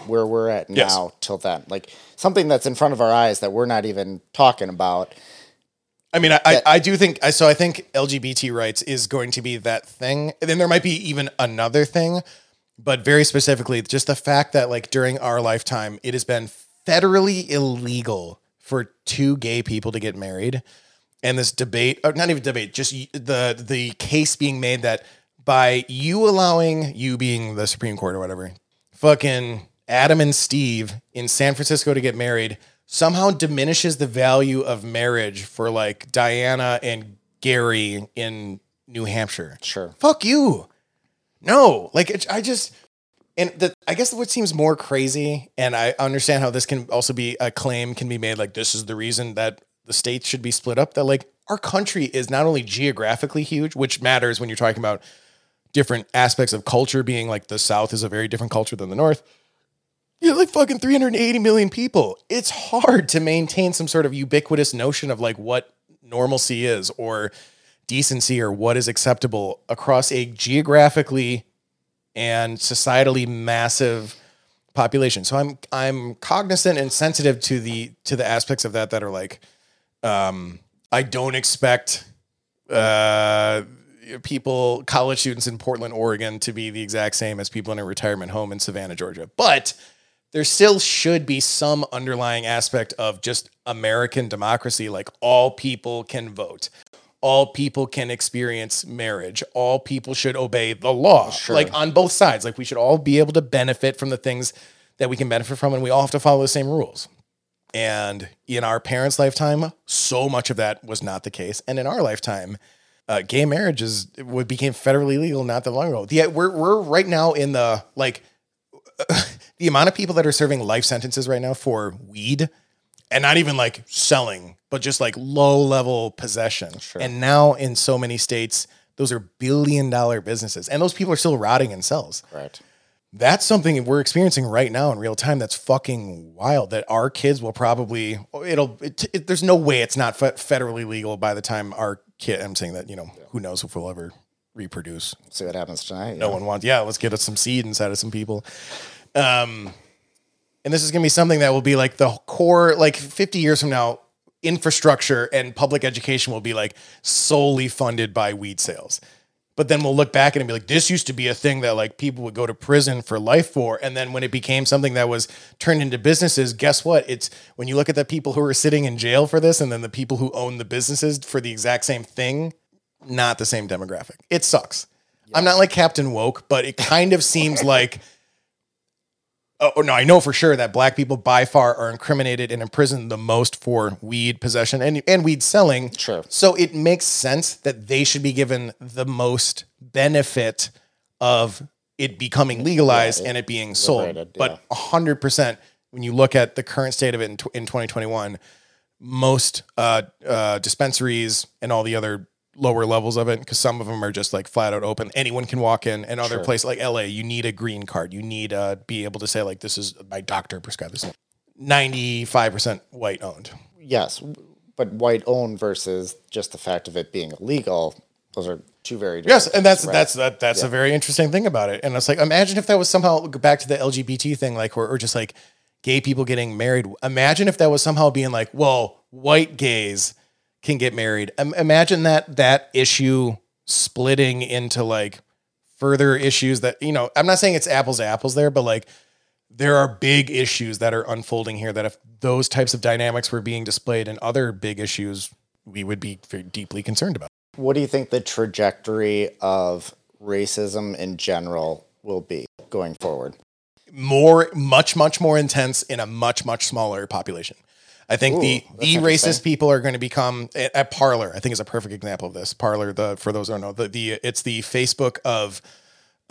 where we're at Yes. now till then like something that's in front of our eyes that we're not even talking about I mean, I, I, I do think I so I think LGBT rights is going to be that thing. And then there might be even another thing, but very specifically, just the fact that like during our lifetime, it has been federally illegal for two gay people to get married. And this debate, or not even debate, just the the case being made that by you allowing you being the Supreme Court or whatever, fucking Adam and Steve in San Francisco to get married somehow diminishes the value of marriage for like Diana and Gary in New Hampshire. sure Fuck you. No, like it, I just and the I guess what seems more crazy, and I understand how this can also be a claim can be made like this is the reason that the states should be split up. That like our country is not only geographically huge, which matters when you're talking about different aspects of culture, being like the South is a very different culture than the North. You're like fucking 380 million people. It's hard to maintain some sort of ubiquitous notion of like what normalcy is or decency or what is acceptable across a geographically and societally massive population. So I'm I'm cognizant and sensitive to the to the aspects of that that are like um I don't expect uh people college students in Portland, Oregon to be the exact same as people in a retirement home in Savannah, Georgia. But there still should be some underlying aspect of just American democracy like all people can vote. All people can experience marriage. All people should obey the law. Like on both sides. Like we should all be able to benefit from the things that we can benefit from and we all have to follow the same rules. And in our parents' lifetime, so much of that was not the case. And in our lifetime, uh, gay marriage is became federally legal not that long ago. Yeah, we're we're right now in the like the amount of people that are serving life sentences right now for weed and not even like selling, but just like low level possession. And now in so many states, those are billion dollar businesses, and those people are still rotting in cells Right. that's something we're experiencing right now in real time that's fucking wild that our kids will probably it'll it, it- there's no way it's not fe- federally legal by the time our kid i'm saying that you know who knows if we'll ever reproduce See what happens tonight. no one wants yeah let's get us some seed inside of some people um and this is going to be something that will be like the core like 50 years from now infrastructure and public education will be like solely funded by weed sales. But then we'll look back and be like this used to be a thing that like people would go to prison for life for. And then when it became something that was turned into businesses guess what? It's when you look at the people who are sitting in jail for this and then the people who own the businesses for the exact same thing not the same demographic. It sucks. I'm not like captain woke but it kind of seems like oh no, I know for sure that black people by far are incriminated and imprisoned the most for weed possession and, and weed selling. Sure. So it makes sense that they should be given the most benefit of it becoming legalized and it being sold. liberated, But hundred percent, when you look at the current state of it in, in 2021, most uh, uh, dispensaries and all the other lower levels of it, because some of them are just like flat out open. Anyone can walk in, and other places like LA, you need a green card. You need to be able to say like, "This is my doctor prescribed this." Ninety five percent white owned. Yes, but white owned versus just the fact of it being illegal. Those are two very different. Yes, and that's right? that's that that's a very interesting thing about it. And it's like, imagine if that was somehow back to the LGBT thing, like or, or just like gay people getting married. Imagine if that was somehow being like, well, white gays can get married. Im- imagine that that issue splitting into like further issues that you know. I'm not saying it's apples to apples there, but like there are big issues that are unfolding here. That if those types of dynamics were being displayed in other big issues, we would be very deeply concerned about. What do you think the trajectory of racism in general will be going forward? more much much more intense in a much much smaller population i think the that's the interesting. racist people are going to become at at Parler i think is a perfect example of this Parler the for those who don't know the, the it's the facebook of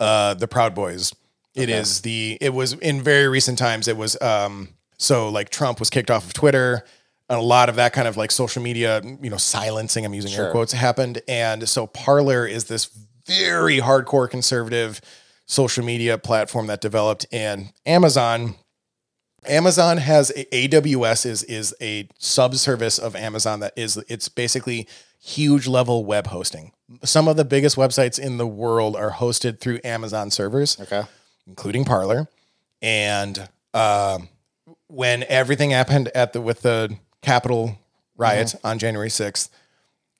uh the proud boys. It is the it was in very recent times it was um so like trump was kicked off of twitter and a lot of that kind of like social media you know silencing i'm using air quotes happened. And so Parler is this very hardcore conservative social media platform that developed and amazon amazon has aws is is a subservice of amazon that is it's basically huge level web hosting some of the biggest websites in the world are hosted through amazon servers Okay. including Parler. And um, when everything happened at the with the Capitol riot on January sixth,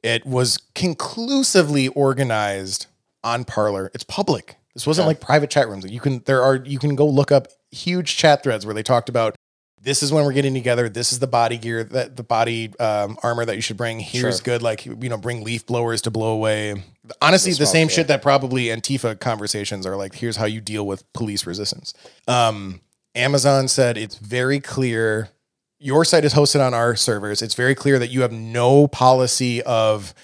it was conclusively organized on Parler. It's public. This wasn't like private chat rooms. You can there are you can go look up huge chat threads where they talked about this is when we're getting together. This is the body gear that the body um, armor that you should bring. Here's Sure. good, like you know, bring leaf blowers to blow away. Honestly, the, smoke, same shit that probably Antifa conversations are like. Here's how you deal with police resistance. Um, Amazon said it's very clear. Your site is hosted on our servers. It's very clear that you have no policy of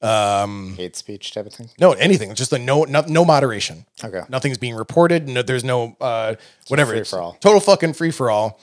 um, Hate speech type of thing. no anything. Just a no, no, no moderation. Okay. Nothing's being reported. No, there's no uh, whatever. Free for all. Total fucking free for all.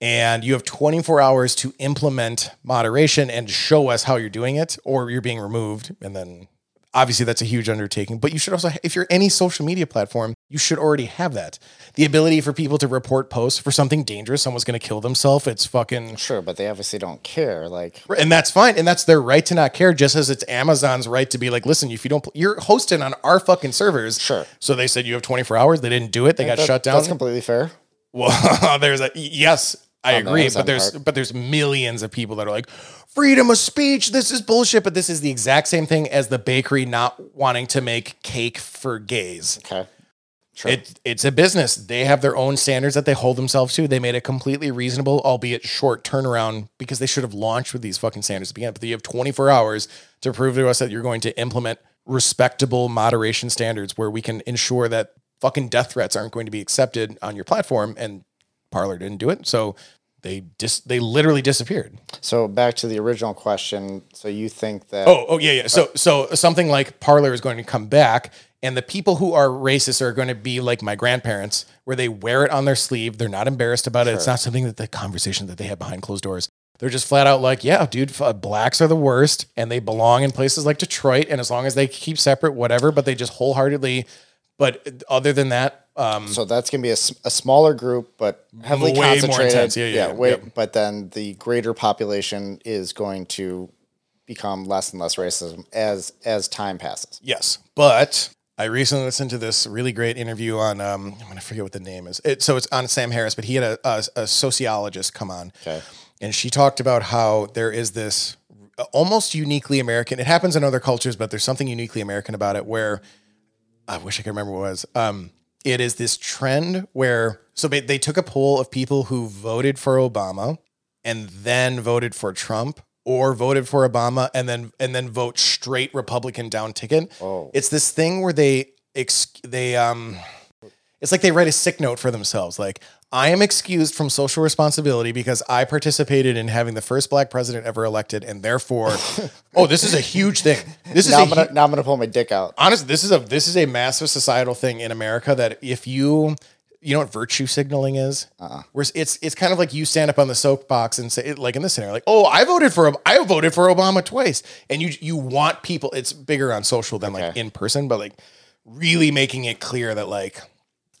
And you have 24 hours to implement moderation and show us how you're doing it, or you're being removed. And then obviously that's a huge undertaking. But you should also, if you're any social media platform, you should already have that. The ability for people to report posts for something dangerous, someone's going to kill themselves. It's fucking Sure, but they obviously don't care. Like, and that's fine, and that's their right to not care. Just as it's Amazon's right to be like, listen, if you don't, you're hosting on our fucking servers. Sure. So they said you have 24 hours. They didn't do it. They got that- shut down. That's completely fair. Well, [laughs] there's a yes, I On the agree, Amazon but there's part. but there's millions of people that are like freedom of speech. This is bullshit. But this is the exact same thing as the bakery not wanting to make cake for gays. Okay. Sure. It, it's a business. They have their own standards that they hold themselves to. They made it completely reasonable, albeit short turnaround, because they should have launched with these fucking standards to begin. But you have 24 hours to prove to us that you're going to implement respectable moderation standards where we can ensure that fucking death threats aren't going to be accepted on your platform. And Parler didn't do it, so they dis- they literally disappeared. so back to the original question. So you think that Oh, oh yeah, yeah. So so something like Parler is going to come back, and the people who are racist are going to be like my grandparents, where they wear it on their sleeve. They're not embarrassed about it. It's not something that the conversation that they have behind closed doors. They're just flat out like, yeah, dude, blacks are the worst, and they belong in places like Detroit. And as long as they keep separate, whatever. But they just wholeheartedly. But other than that, um, So that's going to be a smaller group, but heavily Way more concentrated. intense. Yeah, yeah, yeah. way- Yep. But then the greater population is going to become less and less racism as as time passes. Yes, but I recently listened to this really great interview on um, I'm gonna forget what the name is. It, so it's on Sam Harris, but he had a, a, a sociologist come on, Okay. and she talked about how there is this almost uniquely American. It happens in other cultures, but there's something uniquely American about it. Where I wish I could remember what it was. Um, it is this trend where so they, they took a poll of people who voted for Obama and then voted for Trump or voted for Obama and then and then vote straight Republican down ticket. Oh. It's this thing where they ex- they um it's like they write a sick note for themselves like I am excused from social responsibility because I participated in having the first black president ever elected and therefore [laughs] oh this is a huge thing. This is Now I'm gonna hu- now I'm gonna pull my dick out. honestly, this is a this is a massive societal thing in America that if you you know what virtue signaling is, uh-uh. where it's it's kind of like you stand up on the soapbox and say like in this scenario, like oh I voted for I voted for Obama twice, and you you want people. It's bigger on social than like in person, but like really making it clear that like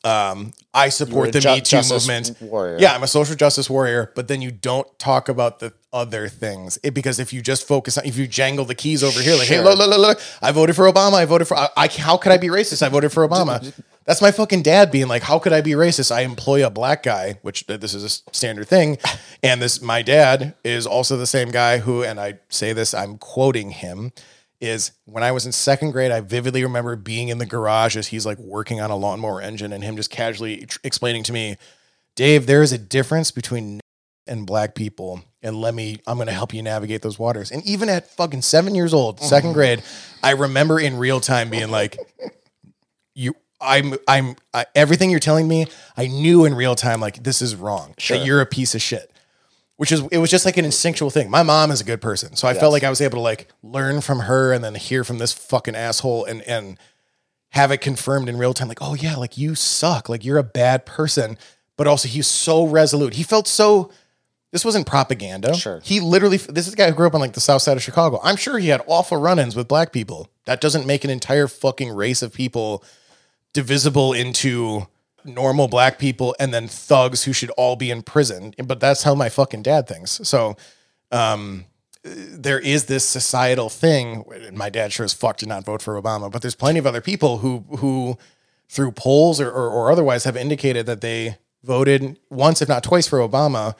um I support the ju- Me Too movement. warrior. Yeah, I'm a social justice warrior, but then you don't talk about the other things it, because if you just focus on if you jangle the keys over here, like hey, look, look, look, look, I voted for Obama, I voted for I, I how could I be racist? I voted for Obama. That's my fucking dad being like, how could I be racist? I employ a black guy, which th- this is a standard thing, and this my dad is also the same guy who, and I say this, I'm quoting him. Is when I was in second grade, I vividly remember being in the garage as he's like working on a lawnmower engine and him just casually tr- explaining to me, Dave, there is a difference between and black people. And let me, I'm going to help you navigate those waters. And even at fucking seven years old, mm-hmm. second grade, I remember in real time being like, you, I'm, I'm, I, everything you're telling me, I knew in real time, like, this is wrong. That you're a piece of shit. Which is, it was just like an instinctual thing. My mom is a good person. So I felt like I was able to like learn from her and then hear from this fucking asshole and, and, have it confirmed in real time like oh yeah like you suck like you're a bad person but also he's so resolute he felt so this wasn't propaganda Sure. he literally this is a guy who grew up on like the south side of chicago i'm sure he had awful run-ins with black people that doesn't make an entire fucking race of people divisible into normal black people and then thugs who should all be in prison but that's how my fucking dad thinks so um there is this societal thing. My dad sure as fuck did not vote for Obama, but there's plenty of other people who who through polls or, or, or otherwise have indicated that they voted once, if not twice, for Obama,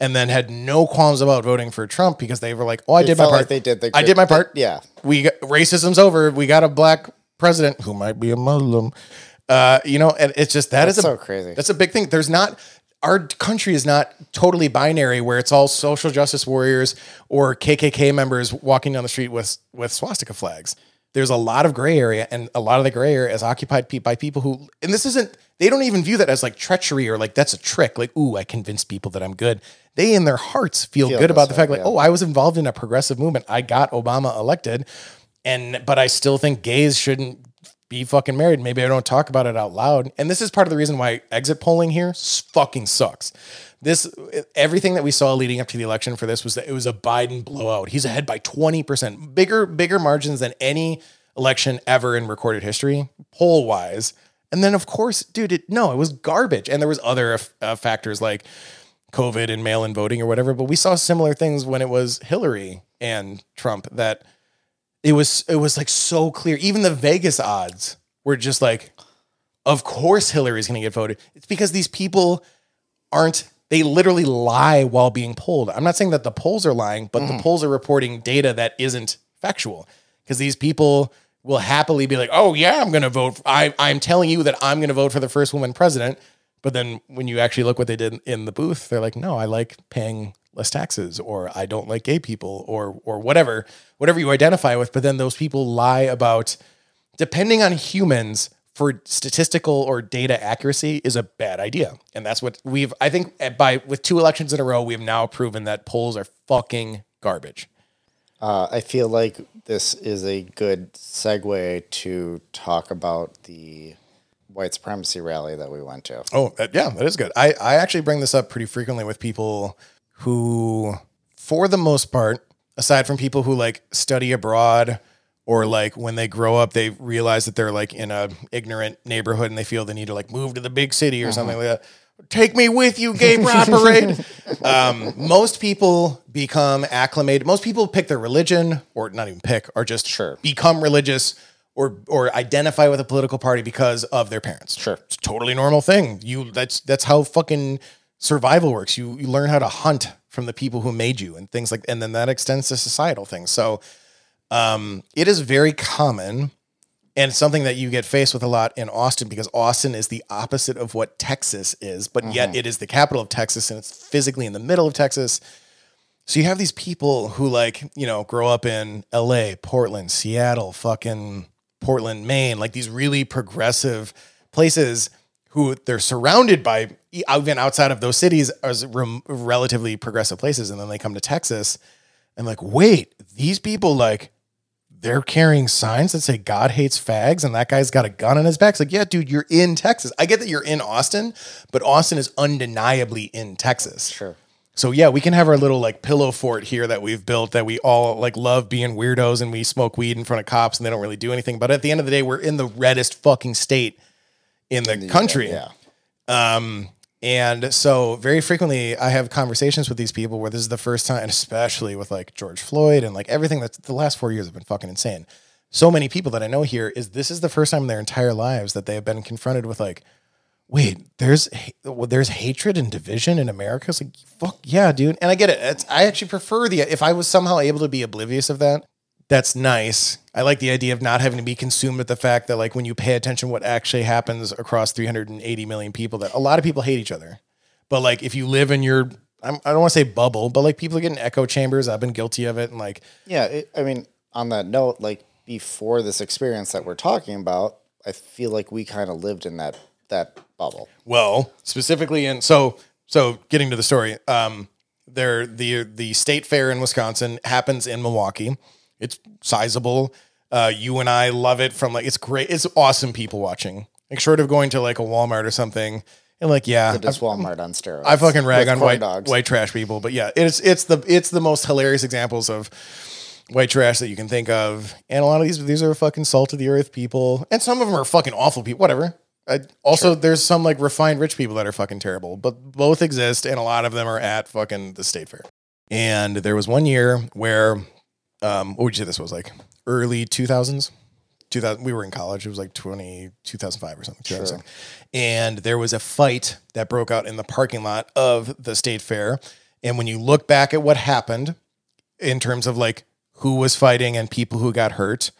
and then had no qualms about voting for Trump because they were like, "Oh, I did my part. like they did the I did my part. yeah. we got, racism's over. We got a black president who might be a Muslim. Uh, you know, and it's just that is That's a, so crazy. That's a big thing. There's not our country is not totally binary where it's all social justice warriors or KKK members walking down the street with with swastika flags. There's a lot of gray area, and a lot of the gray area is occupied by people who, and this isn't. They don't even view that as like treachery or like that's a trick. Like, ooh, I convinced people that I'm good. They in their hearts feel, Feel good about the way, fact, like, yeah. oh, I was involved in a progressive movement. I got Obama elected, and but I still think gays shouldn't be fucking married. Maybe I don't talk about it out loud. And this is part of the reason why exit polling here fucking sucks. This everything that we saw leading up to the election for this was that it was a Biden blowout. He's ahead by 20%. Bigger bigger margins than any election ever in recorded history, poll wise. And then of course, dude, it, no, it was garbage. And there was other uh, factors like COVID and mail-in voting or whatever, but we saw similar things when it was Hillary and Trump that it was it was like so clear. Even the Vegas odds were just like, of course Hillary's going to get voted. It's because these people aren't they literally lie while being polled. I'm not saying that the polls are lying, but Mm-hmm. the polls are reporting data that isn't factual because these people will happily be like, "Oh yeah, I'm going to vote. I I'm telling you that I'm going to vote for the first woman president." But then when you actually look what they did in the booth, they're like, "No, I like paying less taxes or I don't like gay people or or whatever, whatever you identify with." But then those people lie about depending on humans for statistical or data accuracy is a bad idea. And that's what we've I think eh, by with two elections in a row we've now proven that polls are fucking garbage. Uh, I feel like this is a good segue to talk about the white supremacy rally that we went to. Oh, that, yeah, that is good. I, I actually bring this up pretty frequently with people who, for the most part, aside from people who like study abroad or like when they grow up, they realize that they're like in a ignorant neighborhood and they feel the need to like move to the big city or something like that. Take me with you, gay pride parade. um, most people become acclimated. Most people pick their religion, or not even pick, or just Sure. become religious or or identify with a political party because of their parents. Sure. It's a totally normal thing. You that's that's how fucking survival works. You you learn how to hunt from the people who made you and things like and then that extends to societal things. So um it is very common and something that you get faced with a lot in Austin because Austin is the opposite of what Texas is, but yet it is the capital of Texas and it's physically in the middle of Texas. So you have these people who like, you know, grow up in LA, Portland, Seattle, fucking Portland, Maine, like these really progressive places who they're surrounded by even outside of those cities as rem- relatively progressive places and then they come to Texas and like, "Wait, these people like they're carrying signs that say God hates fags and that guy's got a gun on his back. It's like, yeah, dude, you're in Texas. I get that you're in Austin, but Austin is undeniably in Texas. Sure. So yeah, we can have our little like pillow fort here that we've built that we all like love being weirdos and we smoke weed in front of cops and they don't really do anything. But at the end of the day, we're in the reddest fucking state in the country. Yeah. Um, and so very frequently I have conversations with these people where this is the first time, and especially with like George Floyd and like everything that's the last four years have been fucking insane. So many people that I know here is this is the first time in their entire lives that they have been confronted with like, wait, there's well, there's hatred and division in America. It's like, fuck yeah, dude. And I get it. It's, I actually prefer the if I was somehow able to be oblivious of that. That's nice. I like the idea of not having to be consumed with the fact that like when you pay attention what actually happens across 380 million people that a lot of people hate each other. But like if you live in your I'm, I don't want to say bubble, but like people are getting echo chambers. I've been guilty of it and like Yeah. It, I mean, on that note, like before this experience that we're talking about, I feel like we kind of lived in that that bubble. Well, specifically in so so getting to the story, um, there the the state fair in Wisconsin happens in Milwaukee. It's sizable. Uh, you and I love it from like it's great. It's awesome people watching. Like short of going to like a Walmart or something, and like yeah, It is Walmart on steroids. I fucking rag on white dogs. white trash people, but yeah, it's it's the it's the most hilarious examples of white trash that you can think of, and a lot of these these are fucking salt of the earth people, and some of them are fucking awful people. Whatever. I, also, there's some like refined rich people that are fucking terrible, but both exist, and a lot of them are at fucking the state fair. And there was one year where, um, what would you say this was like early 2000s? 2000 we were in college it was like 20 2005 or something 2006. and there was a fight that broke out in the parking lot of the state fair and when you look back at what happened in terms of like who was fighting and people who got hurt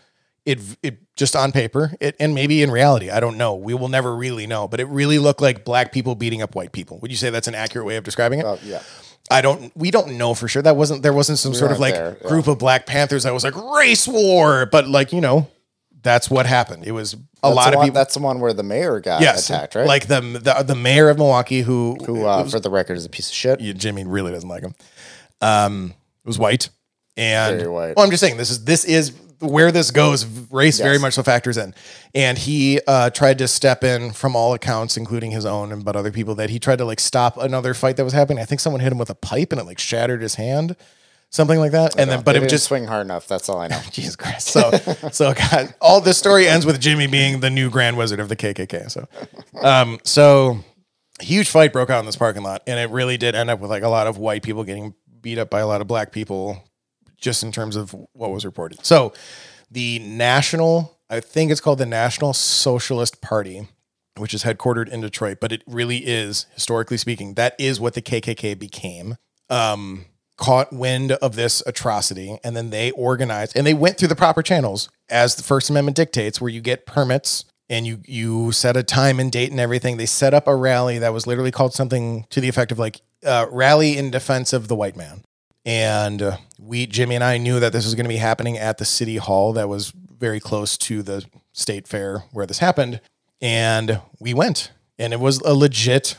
it it just on paper it and maybe in reality i don't know we will never really know but it really looked like black people beating up white people would you say that's an accurate way of describing it Oh, yeah. I don't. We don't know for sure. That wasn't. There wasn't some sort of like there, yeah. group of Black Panthers that was like race war. But like you know, that's what happened. It was a That's lot of one, people. That's the one where the mayor got Yes, attacked, right? Like the, the the mayor of Milwaukee, who, who, uh, for the record, is a piece of shit. yeah, Jimmy really doesn't like him. Um, was white, and Very white. well, I'm just saying this is this is where this goes. Race very much so factors in, and he uh, tried to step in from all accounts, including his own and but other people that he tried to like stop another fight that was happening. I think someone hit him with a pipe and it like shattered his hand, something like that. And then, but They it just swing hard enough. That's all I know. [laughs] Jesus Christ. So, so God, all this story ends with Jimmy being the new Grand Wizard of the KKK. So, um, so huge fight broke out in this parking lot, and it really did end up with like a lot of white people getting beat up by a lot of black people, just in terms of what was reported. So, the national, I think it's called the National Socialist Party, which is headquartered in Detroit, but it really is, historically speaking, that is what the KKK became. Um, caught wind of this atrocity, and then they organized and they went through the proper channels as the First Amendment dictates, where you get permits and you you set a time and date and everything. They set up a rally that was literally called something to the effect of like uh, "Rally in Defense of the White Man." And uh, we, Jimmy and I, knew that this was going to be happening at the city hall that was very close to the state fair where this happened. And we went, and it was a legit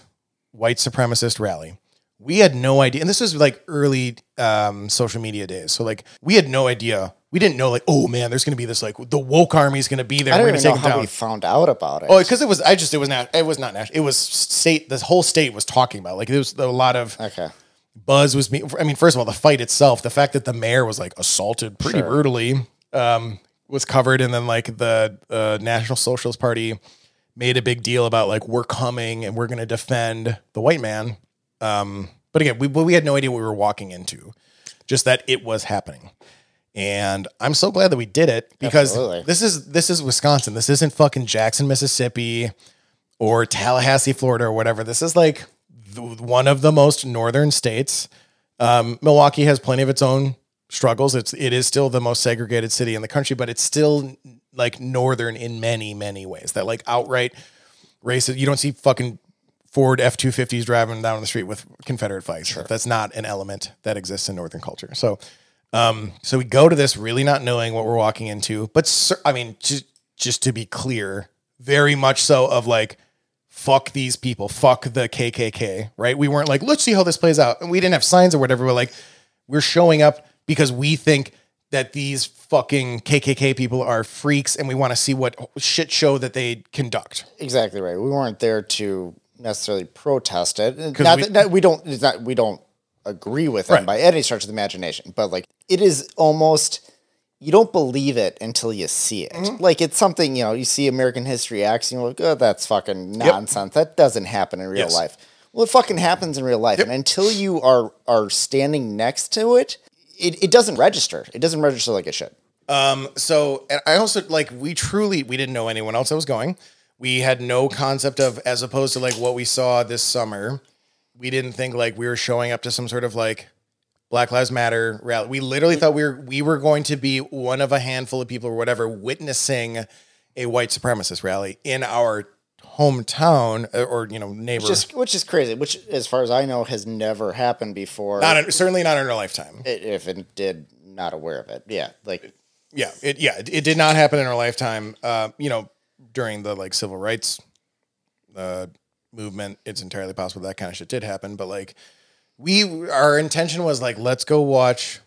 white supremacist rally. We had no idea, and this was like early um, social media days. So like we had no idea. We didn't know like, oh man, there's going to be this like the woke army is going to be there. I We're don't going even know how down. we found out about it. Oh, because it was I just it was not it was not national. It was state. The whole state was talking about it. like there was a lot of okay. Buzz was me. I mean, first of all, the fight itself, the fact that the mayor was like assaulted pretty Sure. brutally, um, was covered, and then like the uh, National Socialist Party made a big deal about like we're coming and we're going to defend the white man. Um, but again, we we had no idea what we were walking into, just that it was happening. And I'm so glad that we did it because Absolutely. this is this is Wisconsin. This isn't fucking Jackson, Mississippi, or Tallahassee, Florida, or whatever. This is like the, one of the most northern states. Um, Milwaukee has plenty of its own struggles. It's it is still the most segregated city in the country, but it's still like northern in many many ways. That like outright racist. You don't see fucking Ford F two fifties driving down the street with Confederate flags. That's not an element that exists in northern culture. So, um, so we go to this really not knowing what we're walking into, but I mean, just just to be clear, very much so of like fuck these people, fuck the KKK, right? We weren't like, let's see how this plays out. And we didn't have signs or whatever. We're like, we're showing up because we think that these fucking KKK people are freaks and we want to see what shit show that they conduct. Exactly right. We weren't there to necessarily protest it. Not we- that, that we don't. It's not. We don't agree with them Right. by any stretch of the imagination. But like, it is almost. You don't believe it until you see it. Mm-hmm. Like it's something you know. You see American History X, and you're like, "Oh, that's fucking nonsense. That doesn't happen in real Yes. life." Well, it fucking happens in real life, and until you are are standing next to it, it, it doesn't register. It doesn't register like it should. Um, So and I also like we truly we didn't know anyone else that was going. We had no concept of as opposed to like what we saw this summer. We didn't think like we were showing up to some sort of like Black Lives Matter rally. We literally thought we were we were going to be one of a handful of people or whatever witnessing a white supremacist rally in our hometown uh, or you know neighbor. Just which is crazy. Which, as far as I know, has never happened before. not in- certainly not in our lifetime. if it did, not aware of it. Yeah, like yeah it yeah it, it did not happen in our lifetime uh you know during the like civil rights uh movement it's entirely possible that kind of shit did happen but like we our intention was like let's go watch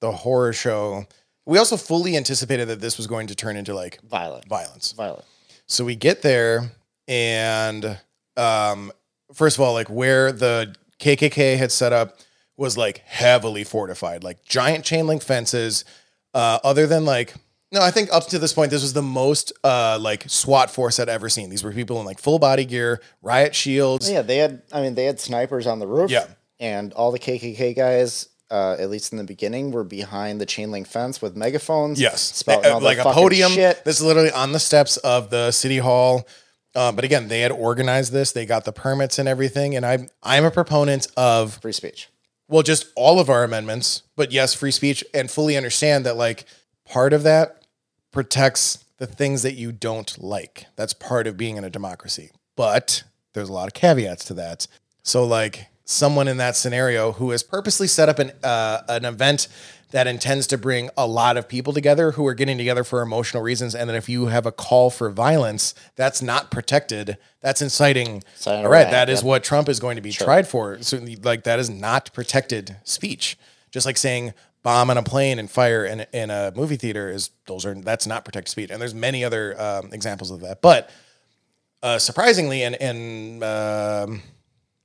the horror show we also fully anticipated that this was going to turn into like violent, violence violent. so we get there and um first of all like where the KKK had set up was like heavily fortified, like giant chain link fences. Uh other than like no, I think up to this point this was the most uh like SWAT force I'd ever seen. These were people in like full body gear, riot shields. Yeah, they had. I mean, they had snipers on the roof. Yeah. And all the KKK guys. Uh, at least in the beginning, were behind the chain link fence with megaphones. Yes, spouting all like the a podium. Shit. This is literally on the steps of the city hall. Uh, but again, they had organized this. They got the permits and everything. And I'm I'm a proponent of Free speech. well, just all of our amendments, but yes, free speech, and fully understand that like part of that protects the things that you don't like. That's part of being in a democracy. But there's a lot of caveats to that. So like someone in that scenario who has purposely set up an uh, an event that intends to bring a lot of people together who are getting together for emotional reasons and then if you have a call for violence that's not protected. That's inciting Inciting all right riot, that is yep. what trump is going to be tried for. Certainly like that is not protected speech. Just like saying bomb on a plane and fire in, in a movie theater is those are that's not protected speech. And there's many other um, examples of that. But uh, surprisingly and and um,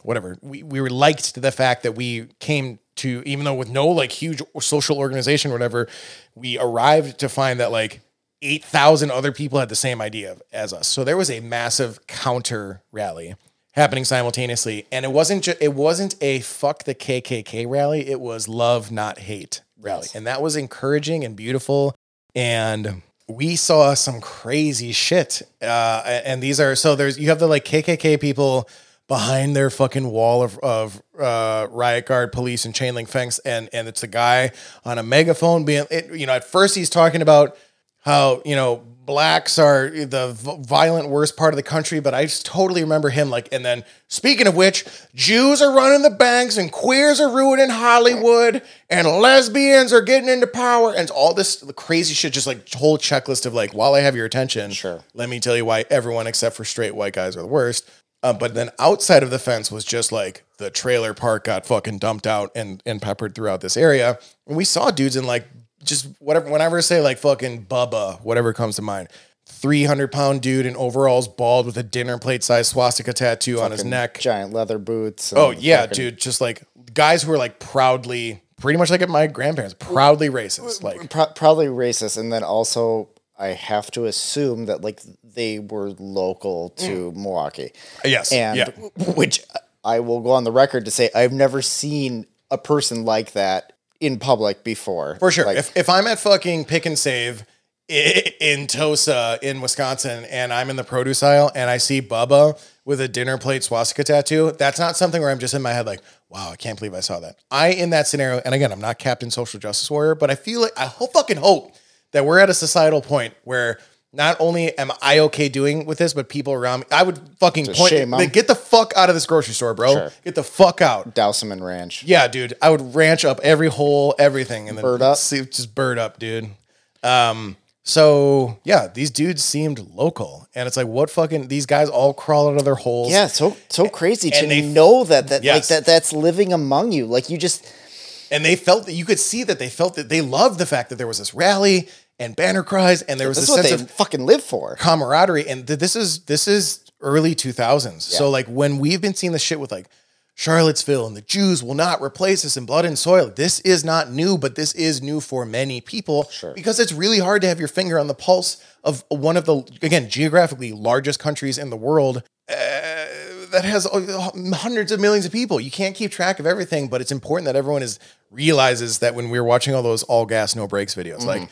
whatever. We, we were liked to the fact that we came to even though with no like huge social organization or whatever we arrived to find that like 8000 other people had the same idea as us. So there was a massive counter rally happening simultaneously. And it wasn't ju- it wasn't a fuck the kkk rally. It was love not hate rally. And that was encouraging and beautiful. And we saw some crazy shit. Uh, and these are so there's you have the like KKK people behind their fucking wall of, of uh, riot guard police and chain link fence and and it's a guy on a megaphone being it, you know at first he's talking about how you know blacks are the violent worst part of the country but i just totally remember him like and then speaking of which jews are running the banks and queers are ruining hollywood and lesbians are getting into power and all this crazy shit just like whole checklist of like while i have your attention Sure. let me tell you why everyone except for straight white guys are the worst uh, but then outside of the fence was just like the trailer park got fucking dumped out and and peppered throughout this area and we saw dudes in like just whatever whenever I say like fucking Bubba, whatever comes to mind. 300 pound dude in overalls, bald with a dinner plate size swastika tattoo on his Fucking neck. giant leather boots. Oh, yeah, fucking- dude. Just like guys who are like proudly, pretty much like at my grandparents, proudly racist. Like, Pro- probably racist, and then also I have to assume that like they were local to mm. Milwaukee. yes. and yeah. which I will go on the record to say I've never seen a person like that in public before. For sure. Like, if, if I'm at fucking pick and save in Tosa in Wisconsin and I'm in the produce aisle and I see Bubba with a dinner plate swastika tattoo, that's not something where I'm just in my head like, wow, I can't believe I saw that. I, in that scenario, and again, I'm not Captain Social Justice Warrior, but I feel like I hope fucking hope that we're at a societal point where not only am I okay doing with this, but people around me, I would fucking point, shame like, get the fuck out of this grocery store, bro. Sure. Get the fuck out. Dowseman Ranch. Yeah, dude. I would ranch up every hole, everything, and then Bird up? see just bird up, dude. Um, so yeah, these dudes seemed local, and it's like, what fucking these guys all crawl out of their holes. Yeah, so so crazy to and they- know that that like that that's living among you. Like you just and they felt that you could see that they felt that they loved the fact that there was this rally and banner cries, and there was this this is what sense they of fucking live for. camaraderie and th- this is this is early 2000s so like when we've been seeing the shit with like charlottesville and the jews will not replace us in blood and soil this is not new but this is new for many people Sure. because it's really hard to have your finger on the pulse of one of the again geographically largest countries in the world uh, that has uh, hundreds of millions of people. You can't keep track of everything, but it's important that everyone is realizes that when we're watching all those all gas no brakes videos, like it-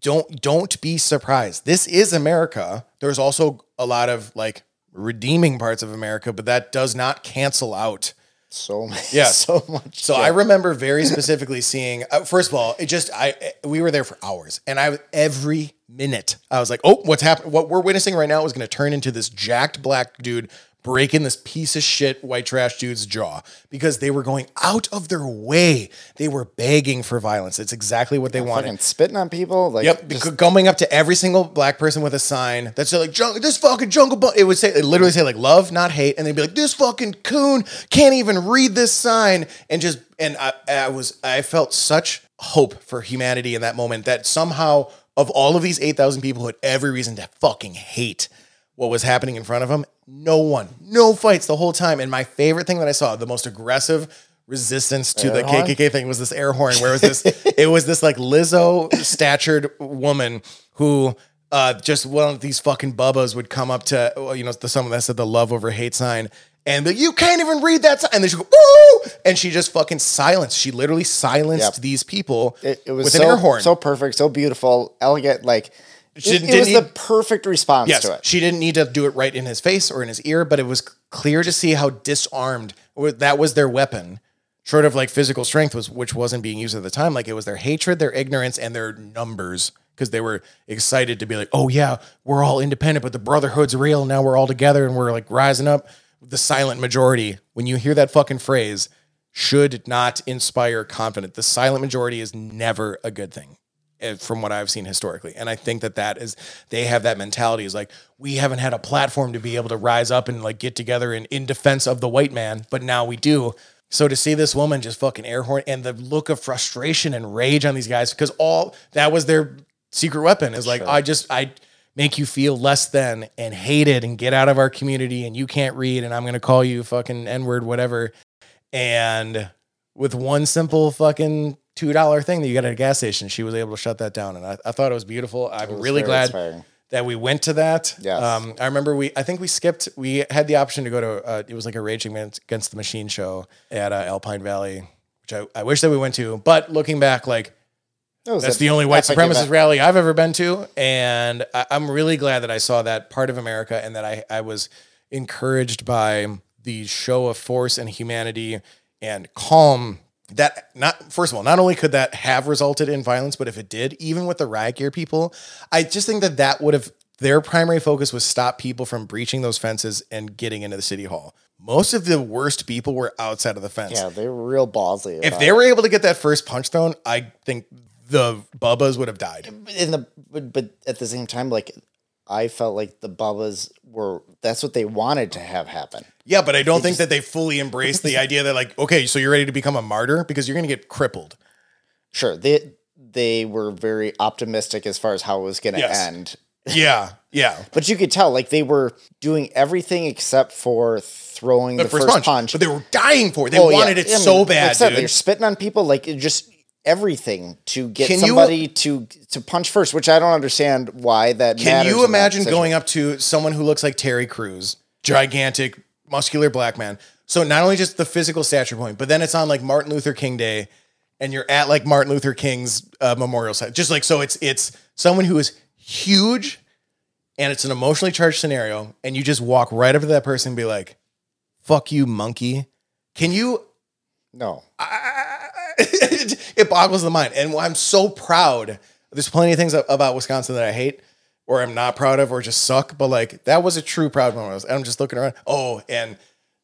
don't don't be surprised. This is America. There's also a lot of like redeeming parts of America, but that does not cancel out So [laughs] much. Yeah. so much. so. I remember very [laughs] specifically seeing. Uh, first of all, it just I we were there for hours, and I every minute I was like, "Oh, what's happening? What we're witnessing right now is going to turn into this jacked black dude breaking this piece of shit white trash dude's jaw because they were going out of their way. They were begging for violence. It's exactly what they wanted. fucking spitting on people. Like Yep, just- up to every single black person with a sign that said like "Jung- this fucking jungle. It would say it literally say like love, not hate, and they'd be like this fucking coon can't even read this sign, and just and I, I was I felt such hope for humanity in that moment that somehow of all of these eight thousand people who had every reason to fucking hate what was happening in front of them, no one, no fights the whole time. And my favorite thing that I saw, the most aggressive resistance to the horn? KKK thing was this air horn where it was this [laughs] it was this like Lizzo statured woman who uh just one of these fucking bubbas would come up to well, you know the someone that said the love over hate sign and the, you can't even read that sign and then she go Woo! and she just fucking silenced she literally silenced Yep. these people it, it was with so, an air horn so perfect, so beautiful, elegant. Like it, didn't- it was didn't the perfect response Yes, to it. she didn't need to do it right in his face or in his ear, but it was clear to see how disarmed that was their weapon, short of like physical strength, was which wasn't being used at the time. Like it was their hatred, their ignorance, and their numbers because they were excited to be like, oh yeah, we're all independent, but the brotherhood's real. Now we're all together and we're like rising up. The silent majority, when you hear that fucking phrase, should not inspire confidence. The silent majority is never a good thing Eh, from what I've seen historically. And I think that that is, they have that mentality is like, we haven't had a platform to be able to rise up and like get together in, in defense of the white man, but now we do. So to see this woman just fucking air horn and the look of frustration and rage on these guys, because all that was their secret weapon is like, I just, I make you feel less than and hated and get out of our community and you can't read and I'm going to call you fucking N word, whatever. And with one simple fucking two dollar thing that you got at a gas station, she was able to shut that down, and I, I thought it was beautiful. I'm was really glad inspiring. that we went to that. Yes. Um, I remember we, I think we skipped. We had the option to go to. Uh, it was like a Raging Against the Machine show at uh, Alpine Valley, which I, I wish that we went to. But looking back, like That That's a the only white supremacist rally I've ever been to, and I, I'm really glad that I saw that part of America and that I I was encouraged by the show of force and humanity and calm. That not first of all, not only could that have resulted in violence, but if it did, even with the riot gear people, I just think that that would have their primary focus was stop people from breaching those fences and getting into the city hall. Most of the worst people were outside of the fence Yeah, they were real ballsy. if they were able to get that first punch thrown, I think the Bubbas would have died. in the but, but at the same time, like I felt like the Bubbas were that's what they wanted to have happen. Yeah, but I don't think that they fully embraced the idea that like, okay, so you're ready to become a martyr because you're going to get crippled. Sure, they they were very optimistic as far as how it was going to Yes. end. [laughs] Yeah, yeah. But you could tell, like they were doing everything except for throwing the, The, first, first, punch, punch. but they were dying for it. They Oh, yeah. wanted it I mean, so like bad, said. They're spitting on people, like it just everything to get Can you- somebody to to punch first, which I don't understand why that. Can you imagine going up to someone who looks like Terry Crews, gigantic, muscular black man? So not only just the physical stature point, but then it's on like Martin Luther King Day, and you're at like Martin Luther King's uh, memorial site. Just like so, it's it's someone who is huge, and it's an emotionally charged scenario, and you just walk right up to that person and be like, "Fuck you, monkey." Can you No, it, [laughs] it boggles the mind. And I'm so proud. There's plenty of things about Wisconsin that I hate or I'm not proud of or just suck, but like that was a true proud moment. And I'm just looking around. Oh, and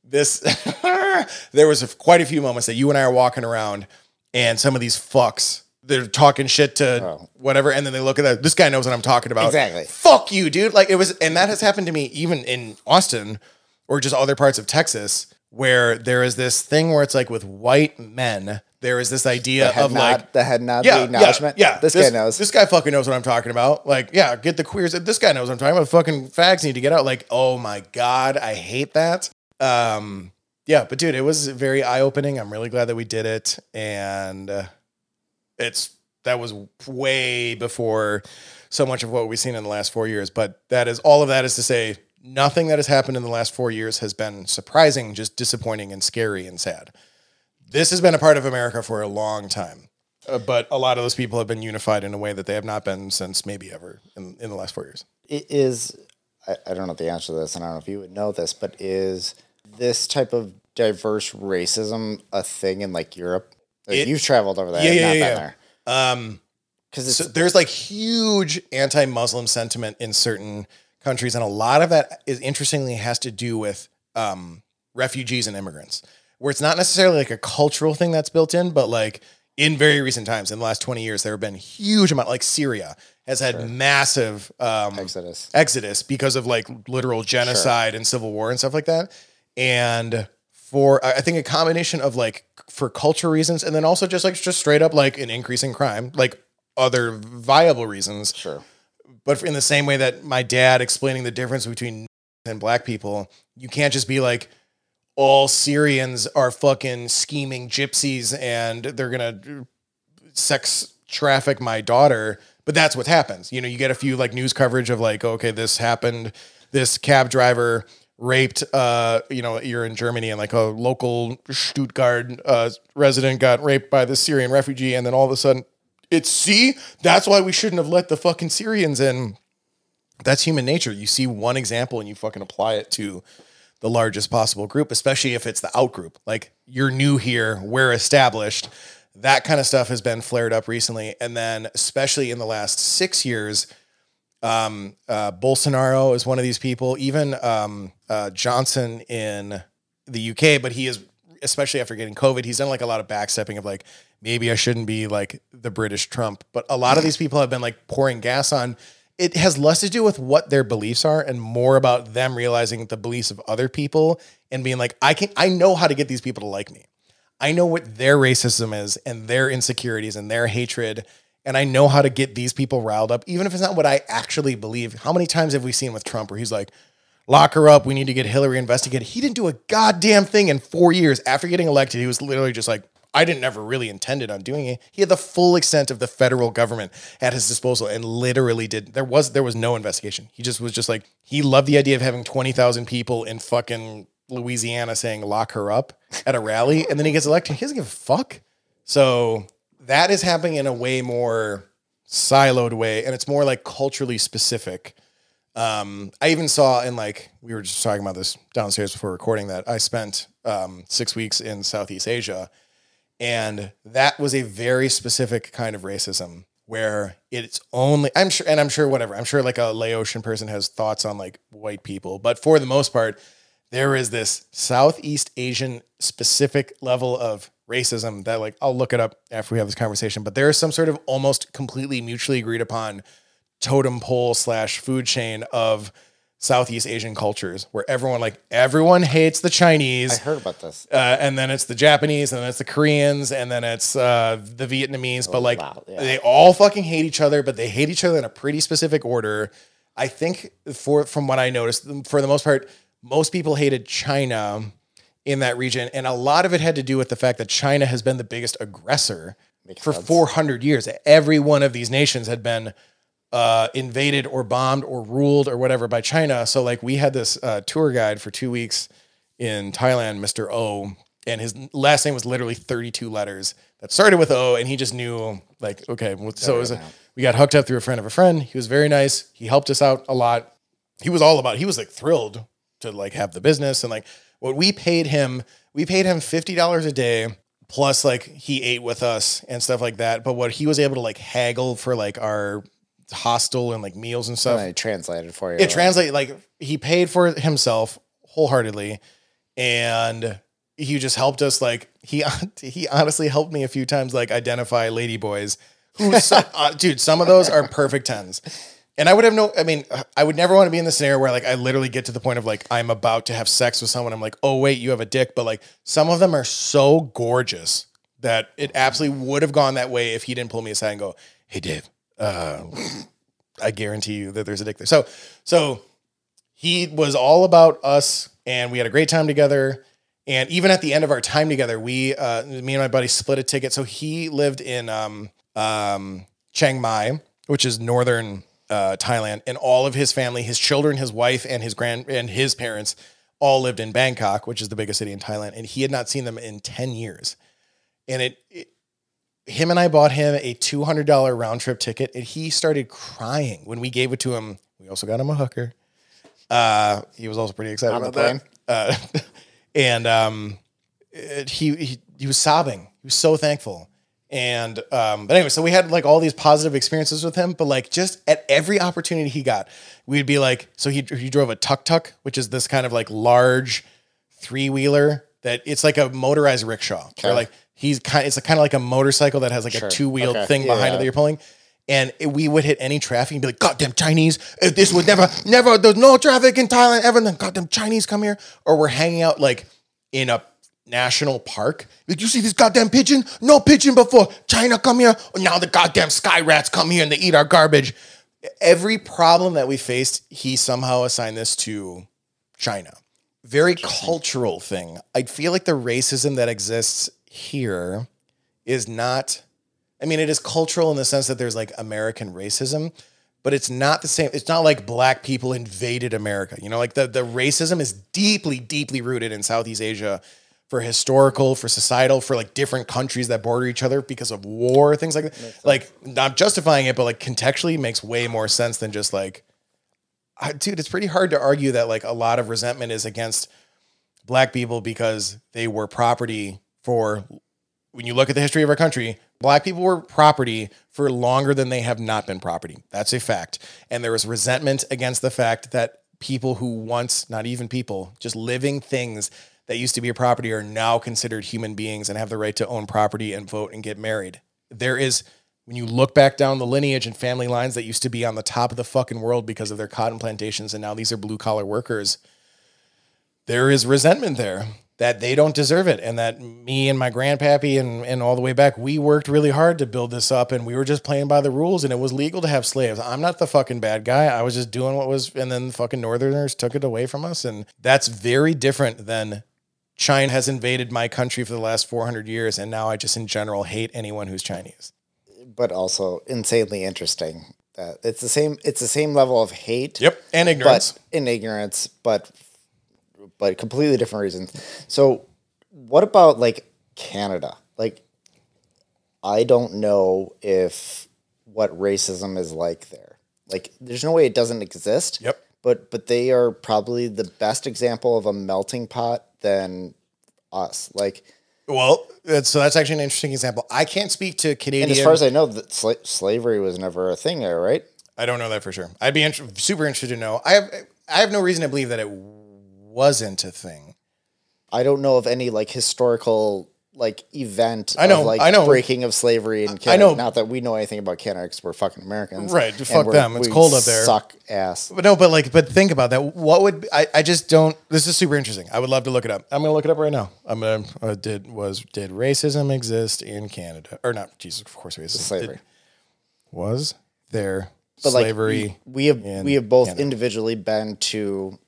this, [laughs] there was a, quite a few moments that you and I are walking around and some of these fucks, they're talking shit to Oh. whatever. And then they look at that. This guy knows what I'm talking about. Exactly. Fuck you, dude. Like it was, and that has happened to me even in Austin or just other parts of Texas where there is this thing where it's like with white men, there is this idea of nod, like, the head nod, yeah, the acknowledgement. Yeah, yeah. this, guy knows. This guy fucking knows what I'm talking about. Like, yeah, get the queers. This guy knows what I'm talking about. Fucking fags need to get out. Like, oh my god, I hate that. Um, yeah, but dude, it was very eye opening. I'm really glad that we did it, and uh, it's that was way before so much of what we've seen in the last four years. But that is all of that is to say, nothing that has happened in the last four years has been surprising, just disappointing and scary and sad. This has been a part of America for a long time. Uh, but a lot of those people have been unified in a way that they have not been since maybe ever in, in the last four years. it is I, I don't know the answer to this and I don't know if you would know this, but is this type of diverse racism a thing in like Europe? Like, It- you've traveled over there. Yeah, yeah, not yeah, been yeah. there. Um, Because so there's like huge anti-Muslim sentiment in certain countries, and a lot of that is interestingly has to do with um, refugees and immigrants, where it's not necessarily like a cultural thing that's built in, but like in very recent times, in the last 20 years, there have been huge amount, like Syria has had massive um, Exodus. exodus because of like literal genocide and civil war and stuff like that. And for I I think a combination of like for culture reasons and then also just like just straight up like an increase in crime, like other viable reasons. Sure. But in the same way that my dad explaining the difference between and black people, you can't just be like all Syrians are fucking scheming gypsies and they're gonna sex traffic my daughter. But that's what happens. You know, you get a few like news coverage of like, okay, this happened. This cab driver raped. Uh, you know, you're in Germany and like a local Stuttgart uh, resident got raped by this Syrian refugee, and then all of a sudden, it's see, that's why we shouldn't have let the fucking Syrians in. That's human nature. You see one example and you fucking apply it to the largest possible group, especially if it's the out group. Like you're new here, we're established. That kind of stuff has been flared up recently. And then, especially in the last six years, um, uh, Bolsonaro is one of these people, even um, uh, Johnson in the UK, but he is, especially after getting COVID, he's done like a lot of backstepping of like, maybe I shouldn't be like the British Trump. But a lot of these people have been like pouring gas on. It has less to do with what their beliefs are and more about them realizing the beliefs of other people and being like, I can, I know how to get these people to like me. I know what their racism is and their insecurities and their hatred. And I know how to get these people riled up, even if it's not what I actually believe. How many times have we seen with Trump where he's like, lock her up, we need to get Hillary investigated? He didn't do a goddamn thing in four years. After getting elected, he was literally just like, I didn't ever really intended on doing it. He had the full extent of the federal government at his disposal and literally did there was there was no investigation. He just was just like he loved the idea of having 20,000 people in fucking Louisiana saying lock her up at a rally and then he gets elected. He doesn't give a fuck. So that is happening in a way more siloed way, and it's more like culturally specific. Um, I even saw in like we were just talking about this downstairs before recording that I spent um, six weeks in Southeast Asia, and that was a very specific kind of racism where it's only I'm sure, and I'm sure whatever I'm sure like a Laotian person has thoughts on like white people, but for the most part, there is this Southeast Asian specific level of racism that like I'll look it up after we have this conversation, but there is some sort of almost completely mutually agreed upon totem pole slash food chain of Southeast Asian cultures where everyone like everyone hates the Chinese. I heard about this. Uh, and then it's the Japanese, and then it's the Koreans, and then it's uh, the Vietnamese. but like, wow, yeah. they all fucking hate each other, but they hate each other in a pretty specific order. I think for from what I noticed, for the most part, most people hated China in that region, and a lot of it had to do with the fact that China has been the biggest aggressor for 400 years. Every one of these nations had been uh, invaded or bombed or ruled or whatever by China. So like we had this uh, tour guide for two weeks in Thailand, Mr. O, and his last name was literally 32 letters that started with O, and he just knew like okay, well, so it was a, we got hooked up through a friend of a friend. He was very nice. He helped us out a lot. He was all about. He was like thrilled to like have the business and like what we paid him. We paid him fifty dollars a day plus like he ate with us and stuff like that. But what he was able to like haggle for like our hostel and like meals and stuff. I translated for you. It translate like he paid for it himself wholeheartedly, and he just helped us. Like he [laughs] he honestly helped me a few times, like identify lady boys. Who, [laughs] so- uh, dude, some of those are perfect tens. And I would have no, I mean, I would never want to be in the scenario where like I literally get to the point of like I'm about to have sex with someone. I'm like, oh wait, you have a dick. But like some of them are so gorgeous that it absolutely would have gone that way if he didn't pull me aside and go, hey Dave, uh, I guarantee you that there's a dick there. So, so he was all about us, and we had a great time together. And even at the end of our time together, we, uh, me and my buddy, split a ticket. So he lived in um, um, Chiang Mai, which is northern uh, Thailand, and all of his family, his children, his wife, and his grand and his parents, all lived in Bangkok, which is the biggest city in Thailand. And he had not seen them in ten years. And it, it him and I bought him a two hundred dollar round trip ticket, and he started crying when we gave it to him. We also got him a hooker. Uh, he was also pretty excited about that. Uh, [laughs] and um, it- he, he he was sobbing. He was so thankful. And um, but anyway, so we had like all these positive experiences with him, but like just at every opportunity he got, we'd be like, so he he drove a tuk tuk, which is this kind of like large three wheeler that it's like a motorized rickshaw. Okay. like he's kind, it's kind of like a motorcycle that has like Sure. a two wheeled Okay. thing behind it that you're pulling. And it- we would hit any traffic and be like, "Goddamn Chinese! If this would never, never, there's no traffic in Thailand ever." Then goddamn Chinese come here, or we're hanging out like in a national park. Did you see this goddamn pigeon? No pigeon before. China come here. Now the goddamn sky rats come here and they eat our garbage. Every problem that we faced, he somehow assigned this to China. Very cultural thing. I feel like the racism that exists here is not I mean, it is cultural in the sense that there's like American racism, but it's not the same. It's not like black people invaded America. You know, like the, the racism is deeply, deeply rooted in Southeast Asia for historical, for societal, for like different countries that border each other because of war, things like that. Like, not justifying it, but like contextually makes way more sense than just like, I, dude, it's pretty hard to argue that like a lot of resentment is against black people because they were property for when you look at the history of our country, black people were property for longer than they have not been property. That's a fact. And there was resentment against the fact that people who once, not even people, just living things that used to be a property are now considered human beings and have the right to own property and vote and get married. There is, when you look back down the lineage and family lines that used to be on the top of the fucking world because of their cotton plantations, and now these are blue collar workers, there is resentment there that they don't deserve it and that me and my grandpappy and, and all the way back we worked really hard to build this up and we were just playing by the rules and it was legal to have slaves i'm not the fucking bad guy i was just doing what was and then the fucking northerners took it away from us and that's very different than china has invaded my country for the last 400 years and now i just in general hate anyone who's chinese but also insanely interesting. That it's the same. It's the same level of hate. yep and ignorance but in ignorance, but but completely different reasons. So, what about like Canada? Like, I don't know if what racism is like there. Like, there's no way it doesn't exist. Yep. But but they are probably the best example of a melting pot than us. Like, Well, that's, so that's actually an interesting example. I can't speak to Canadian. and as far as I know, that sla- slavery was never a thing there, right? I don't know that for sure. I'd be super interested to know. I have I have no reason to believe that it wasn't a thing. I don't know of any like historical like event I know, of like I know. breaking of slavery in Canada. I know. Not that we know anything about Canada because we're fucking Americans. Right, fuck them. It's cold up there. Suck ass. But no, but like, but think about that. What would I? I just don't. This is super interesting. I would love to look it up. I'm gonna look it up right now. I'm gonna. Uh, did was did racism exist in Canada or not? Jesus, of course, racism. Slavery. Did- was there But like slavery? we, we have we have both Canada. individually been to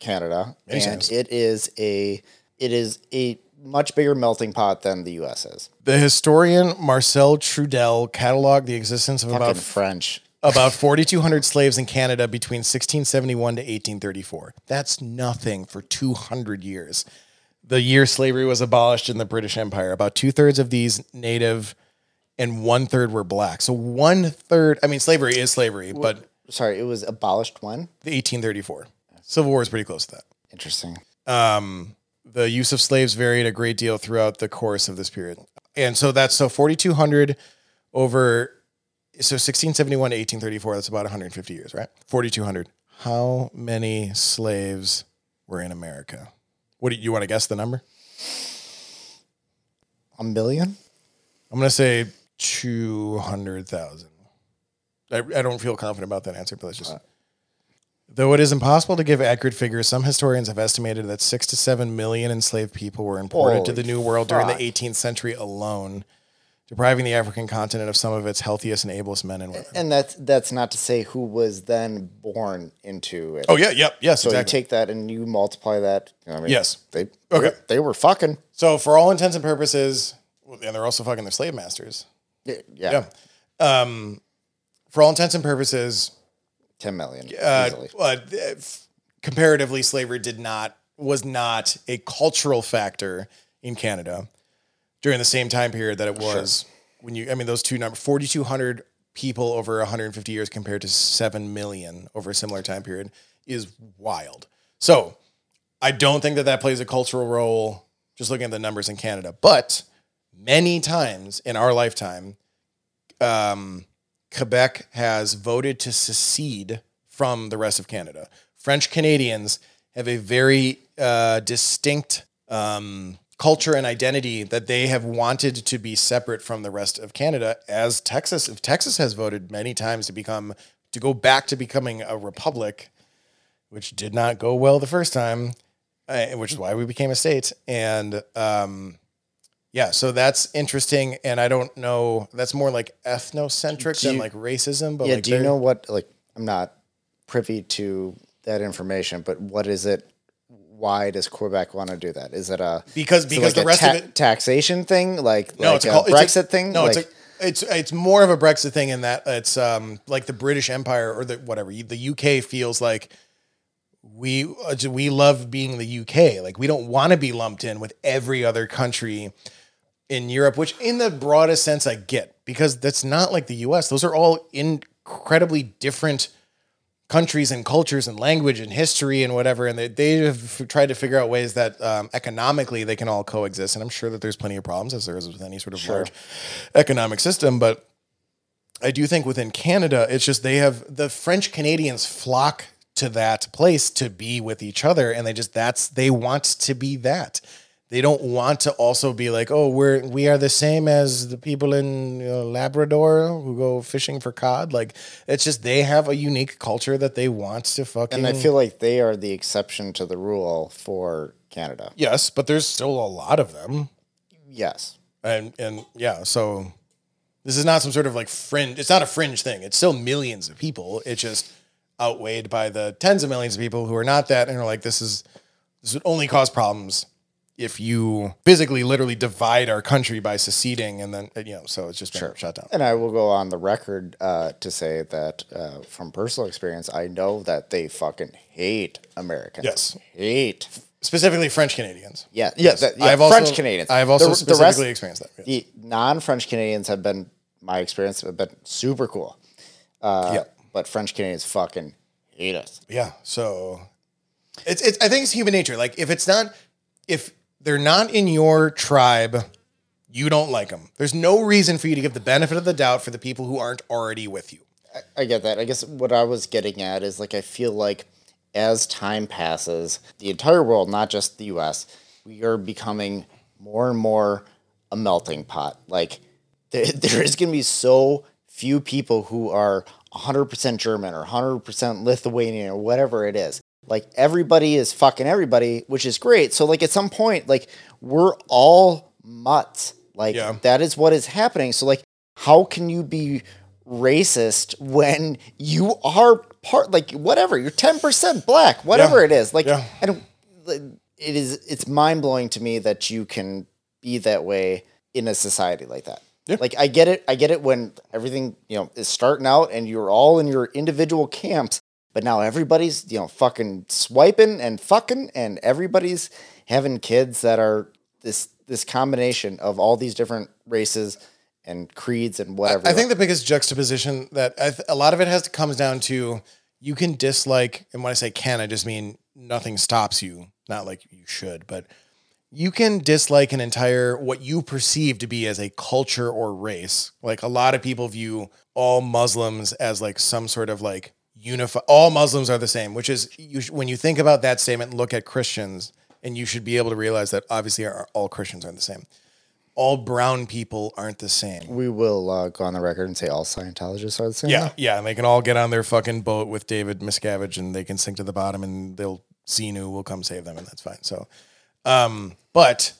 Canada, Many and times. it is a it is a much bigger melting pot than the U.S. is. the historian Marcel Trudel cataloged the existence of Fucking [laughs] about French. about 4,200 slaves in Canada between 1671 to 1834. That's nothing for 200 years. The year slavery was abolished in the British Empire, about two thirds of these native and one third were black. So one third, I mean, slavery is slavery, but Sorry, it was abolished when? the 1834. Civil War is pretty close to that. Interesting. Um, the use of slaves varied a great deal throughout the course of this period. And so that's so 4,200 over, so 1671 to 1834, that's about 150 years, right? 4,200. How many slaves were in America? What do you, you want to guess the number? A million? I'm going to say 200,000. I, I don't feel confident about that answer, but let's just. Uh, Though it is impossible to give accurate figures, some historians have estimated that six to seven million enslaved people were imported to the New World during the fuck. 18th century alone, depriving the African continent of some of its healthiest and ablest men and women. And that's that's not to say who was then born into it. Oh yeah, yep, yes, so exactly. you take that and you multiply that. I mean, Yes. They Okay. they were fucking. so for all intents and purposes, and they're also fucking their slave masters. Yeah, yeah. Yeah. Um, for all intents and purposes, ten million uh, easily. uh, comparatively, slavery did not was not a cultural factor in Canada during the same time period that it was when you. I mean, those two numbers: forty two hundred people over 150 years compared to seven million over a similar time period is wild. So, I don't think that that plays a cultural role. Just looking at the numbers in Canada, but many times in our lifetime, um, Quebec has voted to secede from the rest of Canada. French Canadians have a very uh, distinct um, culture and identity that they have wanted to be separate from the rest of Canada. As Texas, if Texas has voted many times to become to go back to becoming a republic, which did not go well the first time, uh, which is why we became a state. And um, yeah, so that's interesting. And I don't know, that's more like ethnocentric Do than you- like racism. But yeah. like do you know what? Like, I'm not privy to that information, but what is it? Why does Quebec want to do that? Is it a Because- because like the rest of it- taxation thing, like No, like it's a, a, cul- it's Brexit a- thing. No, like, it's a, it's it's more of a Brexit thing in that it's um like the British Empire or the whatever the UK feels like we uh, we love being the UK. Like we don't want to be lumped in with every other country in Europe, which in the broadest sense I get because that's not like the US. Those are all incredibly different countries and cultures and language and history and whatever. And they, they have tried to figure out ways that um, economically they can all coexist. And I'm sure that there's plenty of problems as there is with any sort of large economic system. But I do think within Canada, it's just they have the French Canadians flock to that place to be with each other. And they just, that's, they want to be that. They don't want to also be like, oh, we're we are the same as the people in you know, Labrador who go fishing for cod. Like it's just they have a unique culture that they want to fucking. and I feel like they are the exception to the rule for Canada. yes, but there's still a lot of them, Yes. and and yeah, so this is not some sort of like fringe. It's not a fringe thing. It's still millions of people. It's just outweighed by the tens of millions of people who are not that and are like, this is this would only cause problems if you physically, literally divide our country by seceding, and then you know, so it's just been shut down. And I will go on the record uh, to say that uh, from personal experience, I know that they fucking hate Americans. Yes. Hate. specifically French Canadians. Yeah, yeah, that- yeah, I've also- French Canadians. I've also The- the specifically rest- experienced that. yes. The non-French Canadians have been my experience have been super cool. Uh, Yeah. But French Canadians fucking hate us. Yeah. So it's it's I think it's human nature. Like if it's not if they're not in your tribe, you don't like them. There's no reason for you to give the benefit of the doubt for the people who aren't already with you. I get that. I guess what I was getting at is like I feel like as time passes, the entire world, not just the US, we are becoming more and more a melting pot. Like [laughs] there, there is going to be so few people who are 100% German or 100% Lithuanian or whatever it is. Like everybody is fucking everybody, which is great. So like at some point, like we're all mutts. Like Yeah. that is what is happening. So like how can you be racist when you are part like whatever you're 10% black whatever Yeah. it is like Yeah. i don't it is it's mind-blowing to me that you can be that way in a society like that Yeah. like i get it i get it when everything you know is starting out and you're all in your individual camps but now everybody's you know fucking swiping and fucking and everybody's having kids that are this this combination of all these different races and creeds and whatever I think the biggest juxtaposition that I th- a lot of it has to comes down to you can dislike, and when I say can, I just mean nothing stops you. Not like you should, but you can dislike an entire what you perceive to be as a culture or race. Like a lot of people view all Muslims as like some sort of like unify. All Muslims are the same, which is you sh- when you think about that statement, look at Christians, and you should be able to realize that obviously our, all Christians aren't the same. All brown people aren't the same. we will uh, go on the record and say all Scientologists are the same. Yeah, yeah, and they can all get on their fucking boat with David Miscavige, and they can sink to the bottom, and they'll Xenu will come save them, and that's fine. So, um, but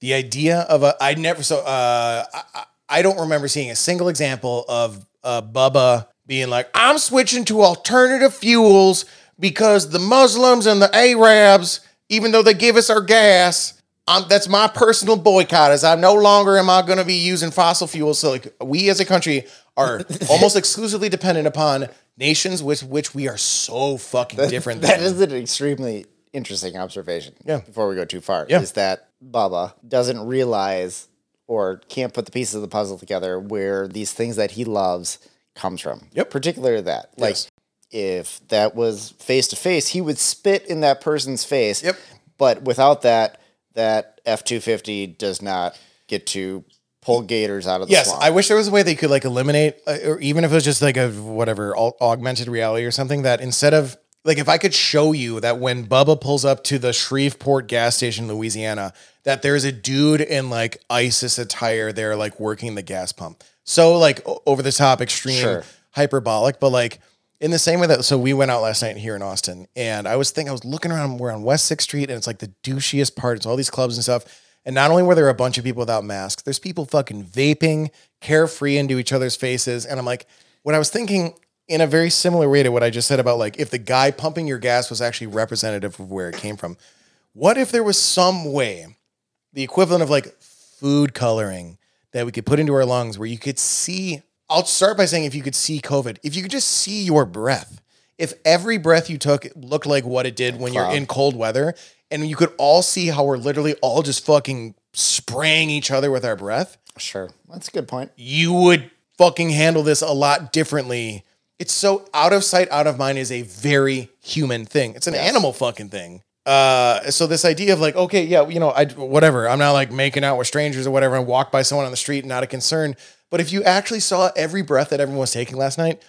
the idea of a I never so uh I, I- I don't remember seeing a single example of uh Bubba being like I'm switching to alternative fuels because the Muslims and the Arabs, even though they give us our gas. Um, that's my personal boycott. Is I no longer am I going to be using fossil fuels. So like we as a country are [laughs] almost exclusively dependent upon nations with which we are so fucking different. That than. is an extremely interesting observation. Yeah. Before we go too far, Yeah. is that Bubba doesn't realize or can't put the pieces of the puzzle together where these things that he loves comes from. Yep. Particularly that. Like Yes. if that was face to face, he would spit in that person's face. Yep. But without that, that F two fifty does not get to pull gators out of the Yes, swamp. I wish there was a way they could like eliminate, uh, or even if it was just like a whatever au- augmented reality or something. That instead of like, if I could show you that when Bubba pulls up to the Shreveport gas station, in Louisiana, that there's a dude in like ISIS attire there, like working the gas pump. So like o- over the top, extreme, Sure. hyperbolic, but like in the same way that so we went out last night here in Austin, and I was thinking I was looking around. We're on West Sixth Street, and it's like the douchiest part. It's all these clubs and stuff. And not only were there a bunch of people without masks, there's people fucking vaping, carefree into each other's faces. And I'm like, what I was thinking in a very similar way to what I just said about like if the guy pumping your gas was actually representative of where it came from. What if there was some way, the equivalent of like food coloring that we could put into our lungs where you could see I'll start by saying if you could see COVID, if you could just see your breath, if every breath you took looked like what it did when you're in cold weather, and you could all see how we're literally all just fucking spraying each other with our breath, sure. That's a good point. you would fucking handle this a lot differently. It's so out of sight, out of mind is a very human thing. It's an animal fucking thing. Uh, so this idea of like, okay, yeah, you know, I whatever. I'm not like making out with strangers or whatever, and walk by someone on the street, and not a concern. But if you actually saw every breath that everyone was taking last night,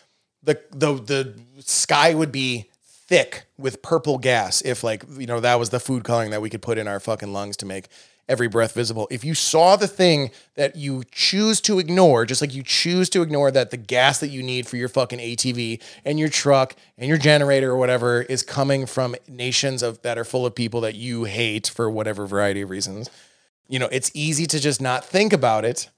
the the the sky would be thick with purple gas if like you know that was the food coloring that we could put in our fucking lungs to make every breath visible. If you saw the thing that you choose to ignore, just like you choose to ignore that the gas that you need for your fucking ATV and your truck and your generator or whatever is coming from nations of that are full of people that you hate for whatever variety of reasons. You know, it's easy to just not think about it.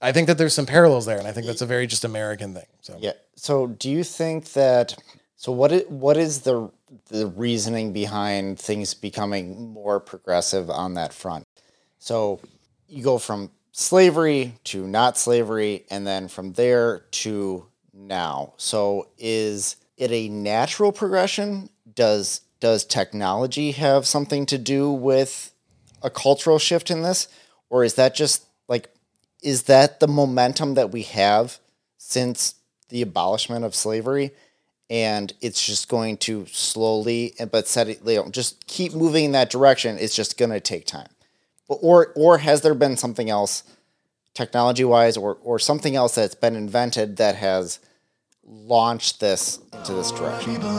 I think that there's some parallels there, and I think that's a very just American thing. So Yeah. So do you think that so what is, what is the the reasoning behind things becoming more progressive on that front? So you go from slavery to not slavery and then from there to now. So is it a natural progression? Does does technology have something to do with a cultural shift in this? Or is that just like, is that the momentum that we have since the abolishment of slavery? And it's just going to slowly, but steadily you know, just keep moving in that direction. It's just going to take time. Or, or has there been something else, technology wise, or, or something else that's been invented that has launched this into this direction? People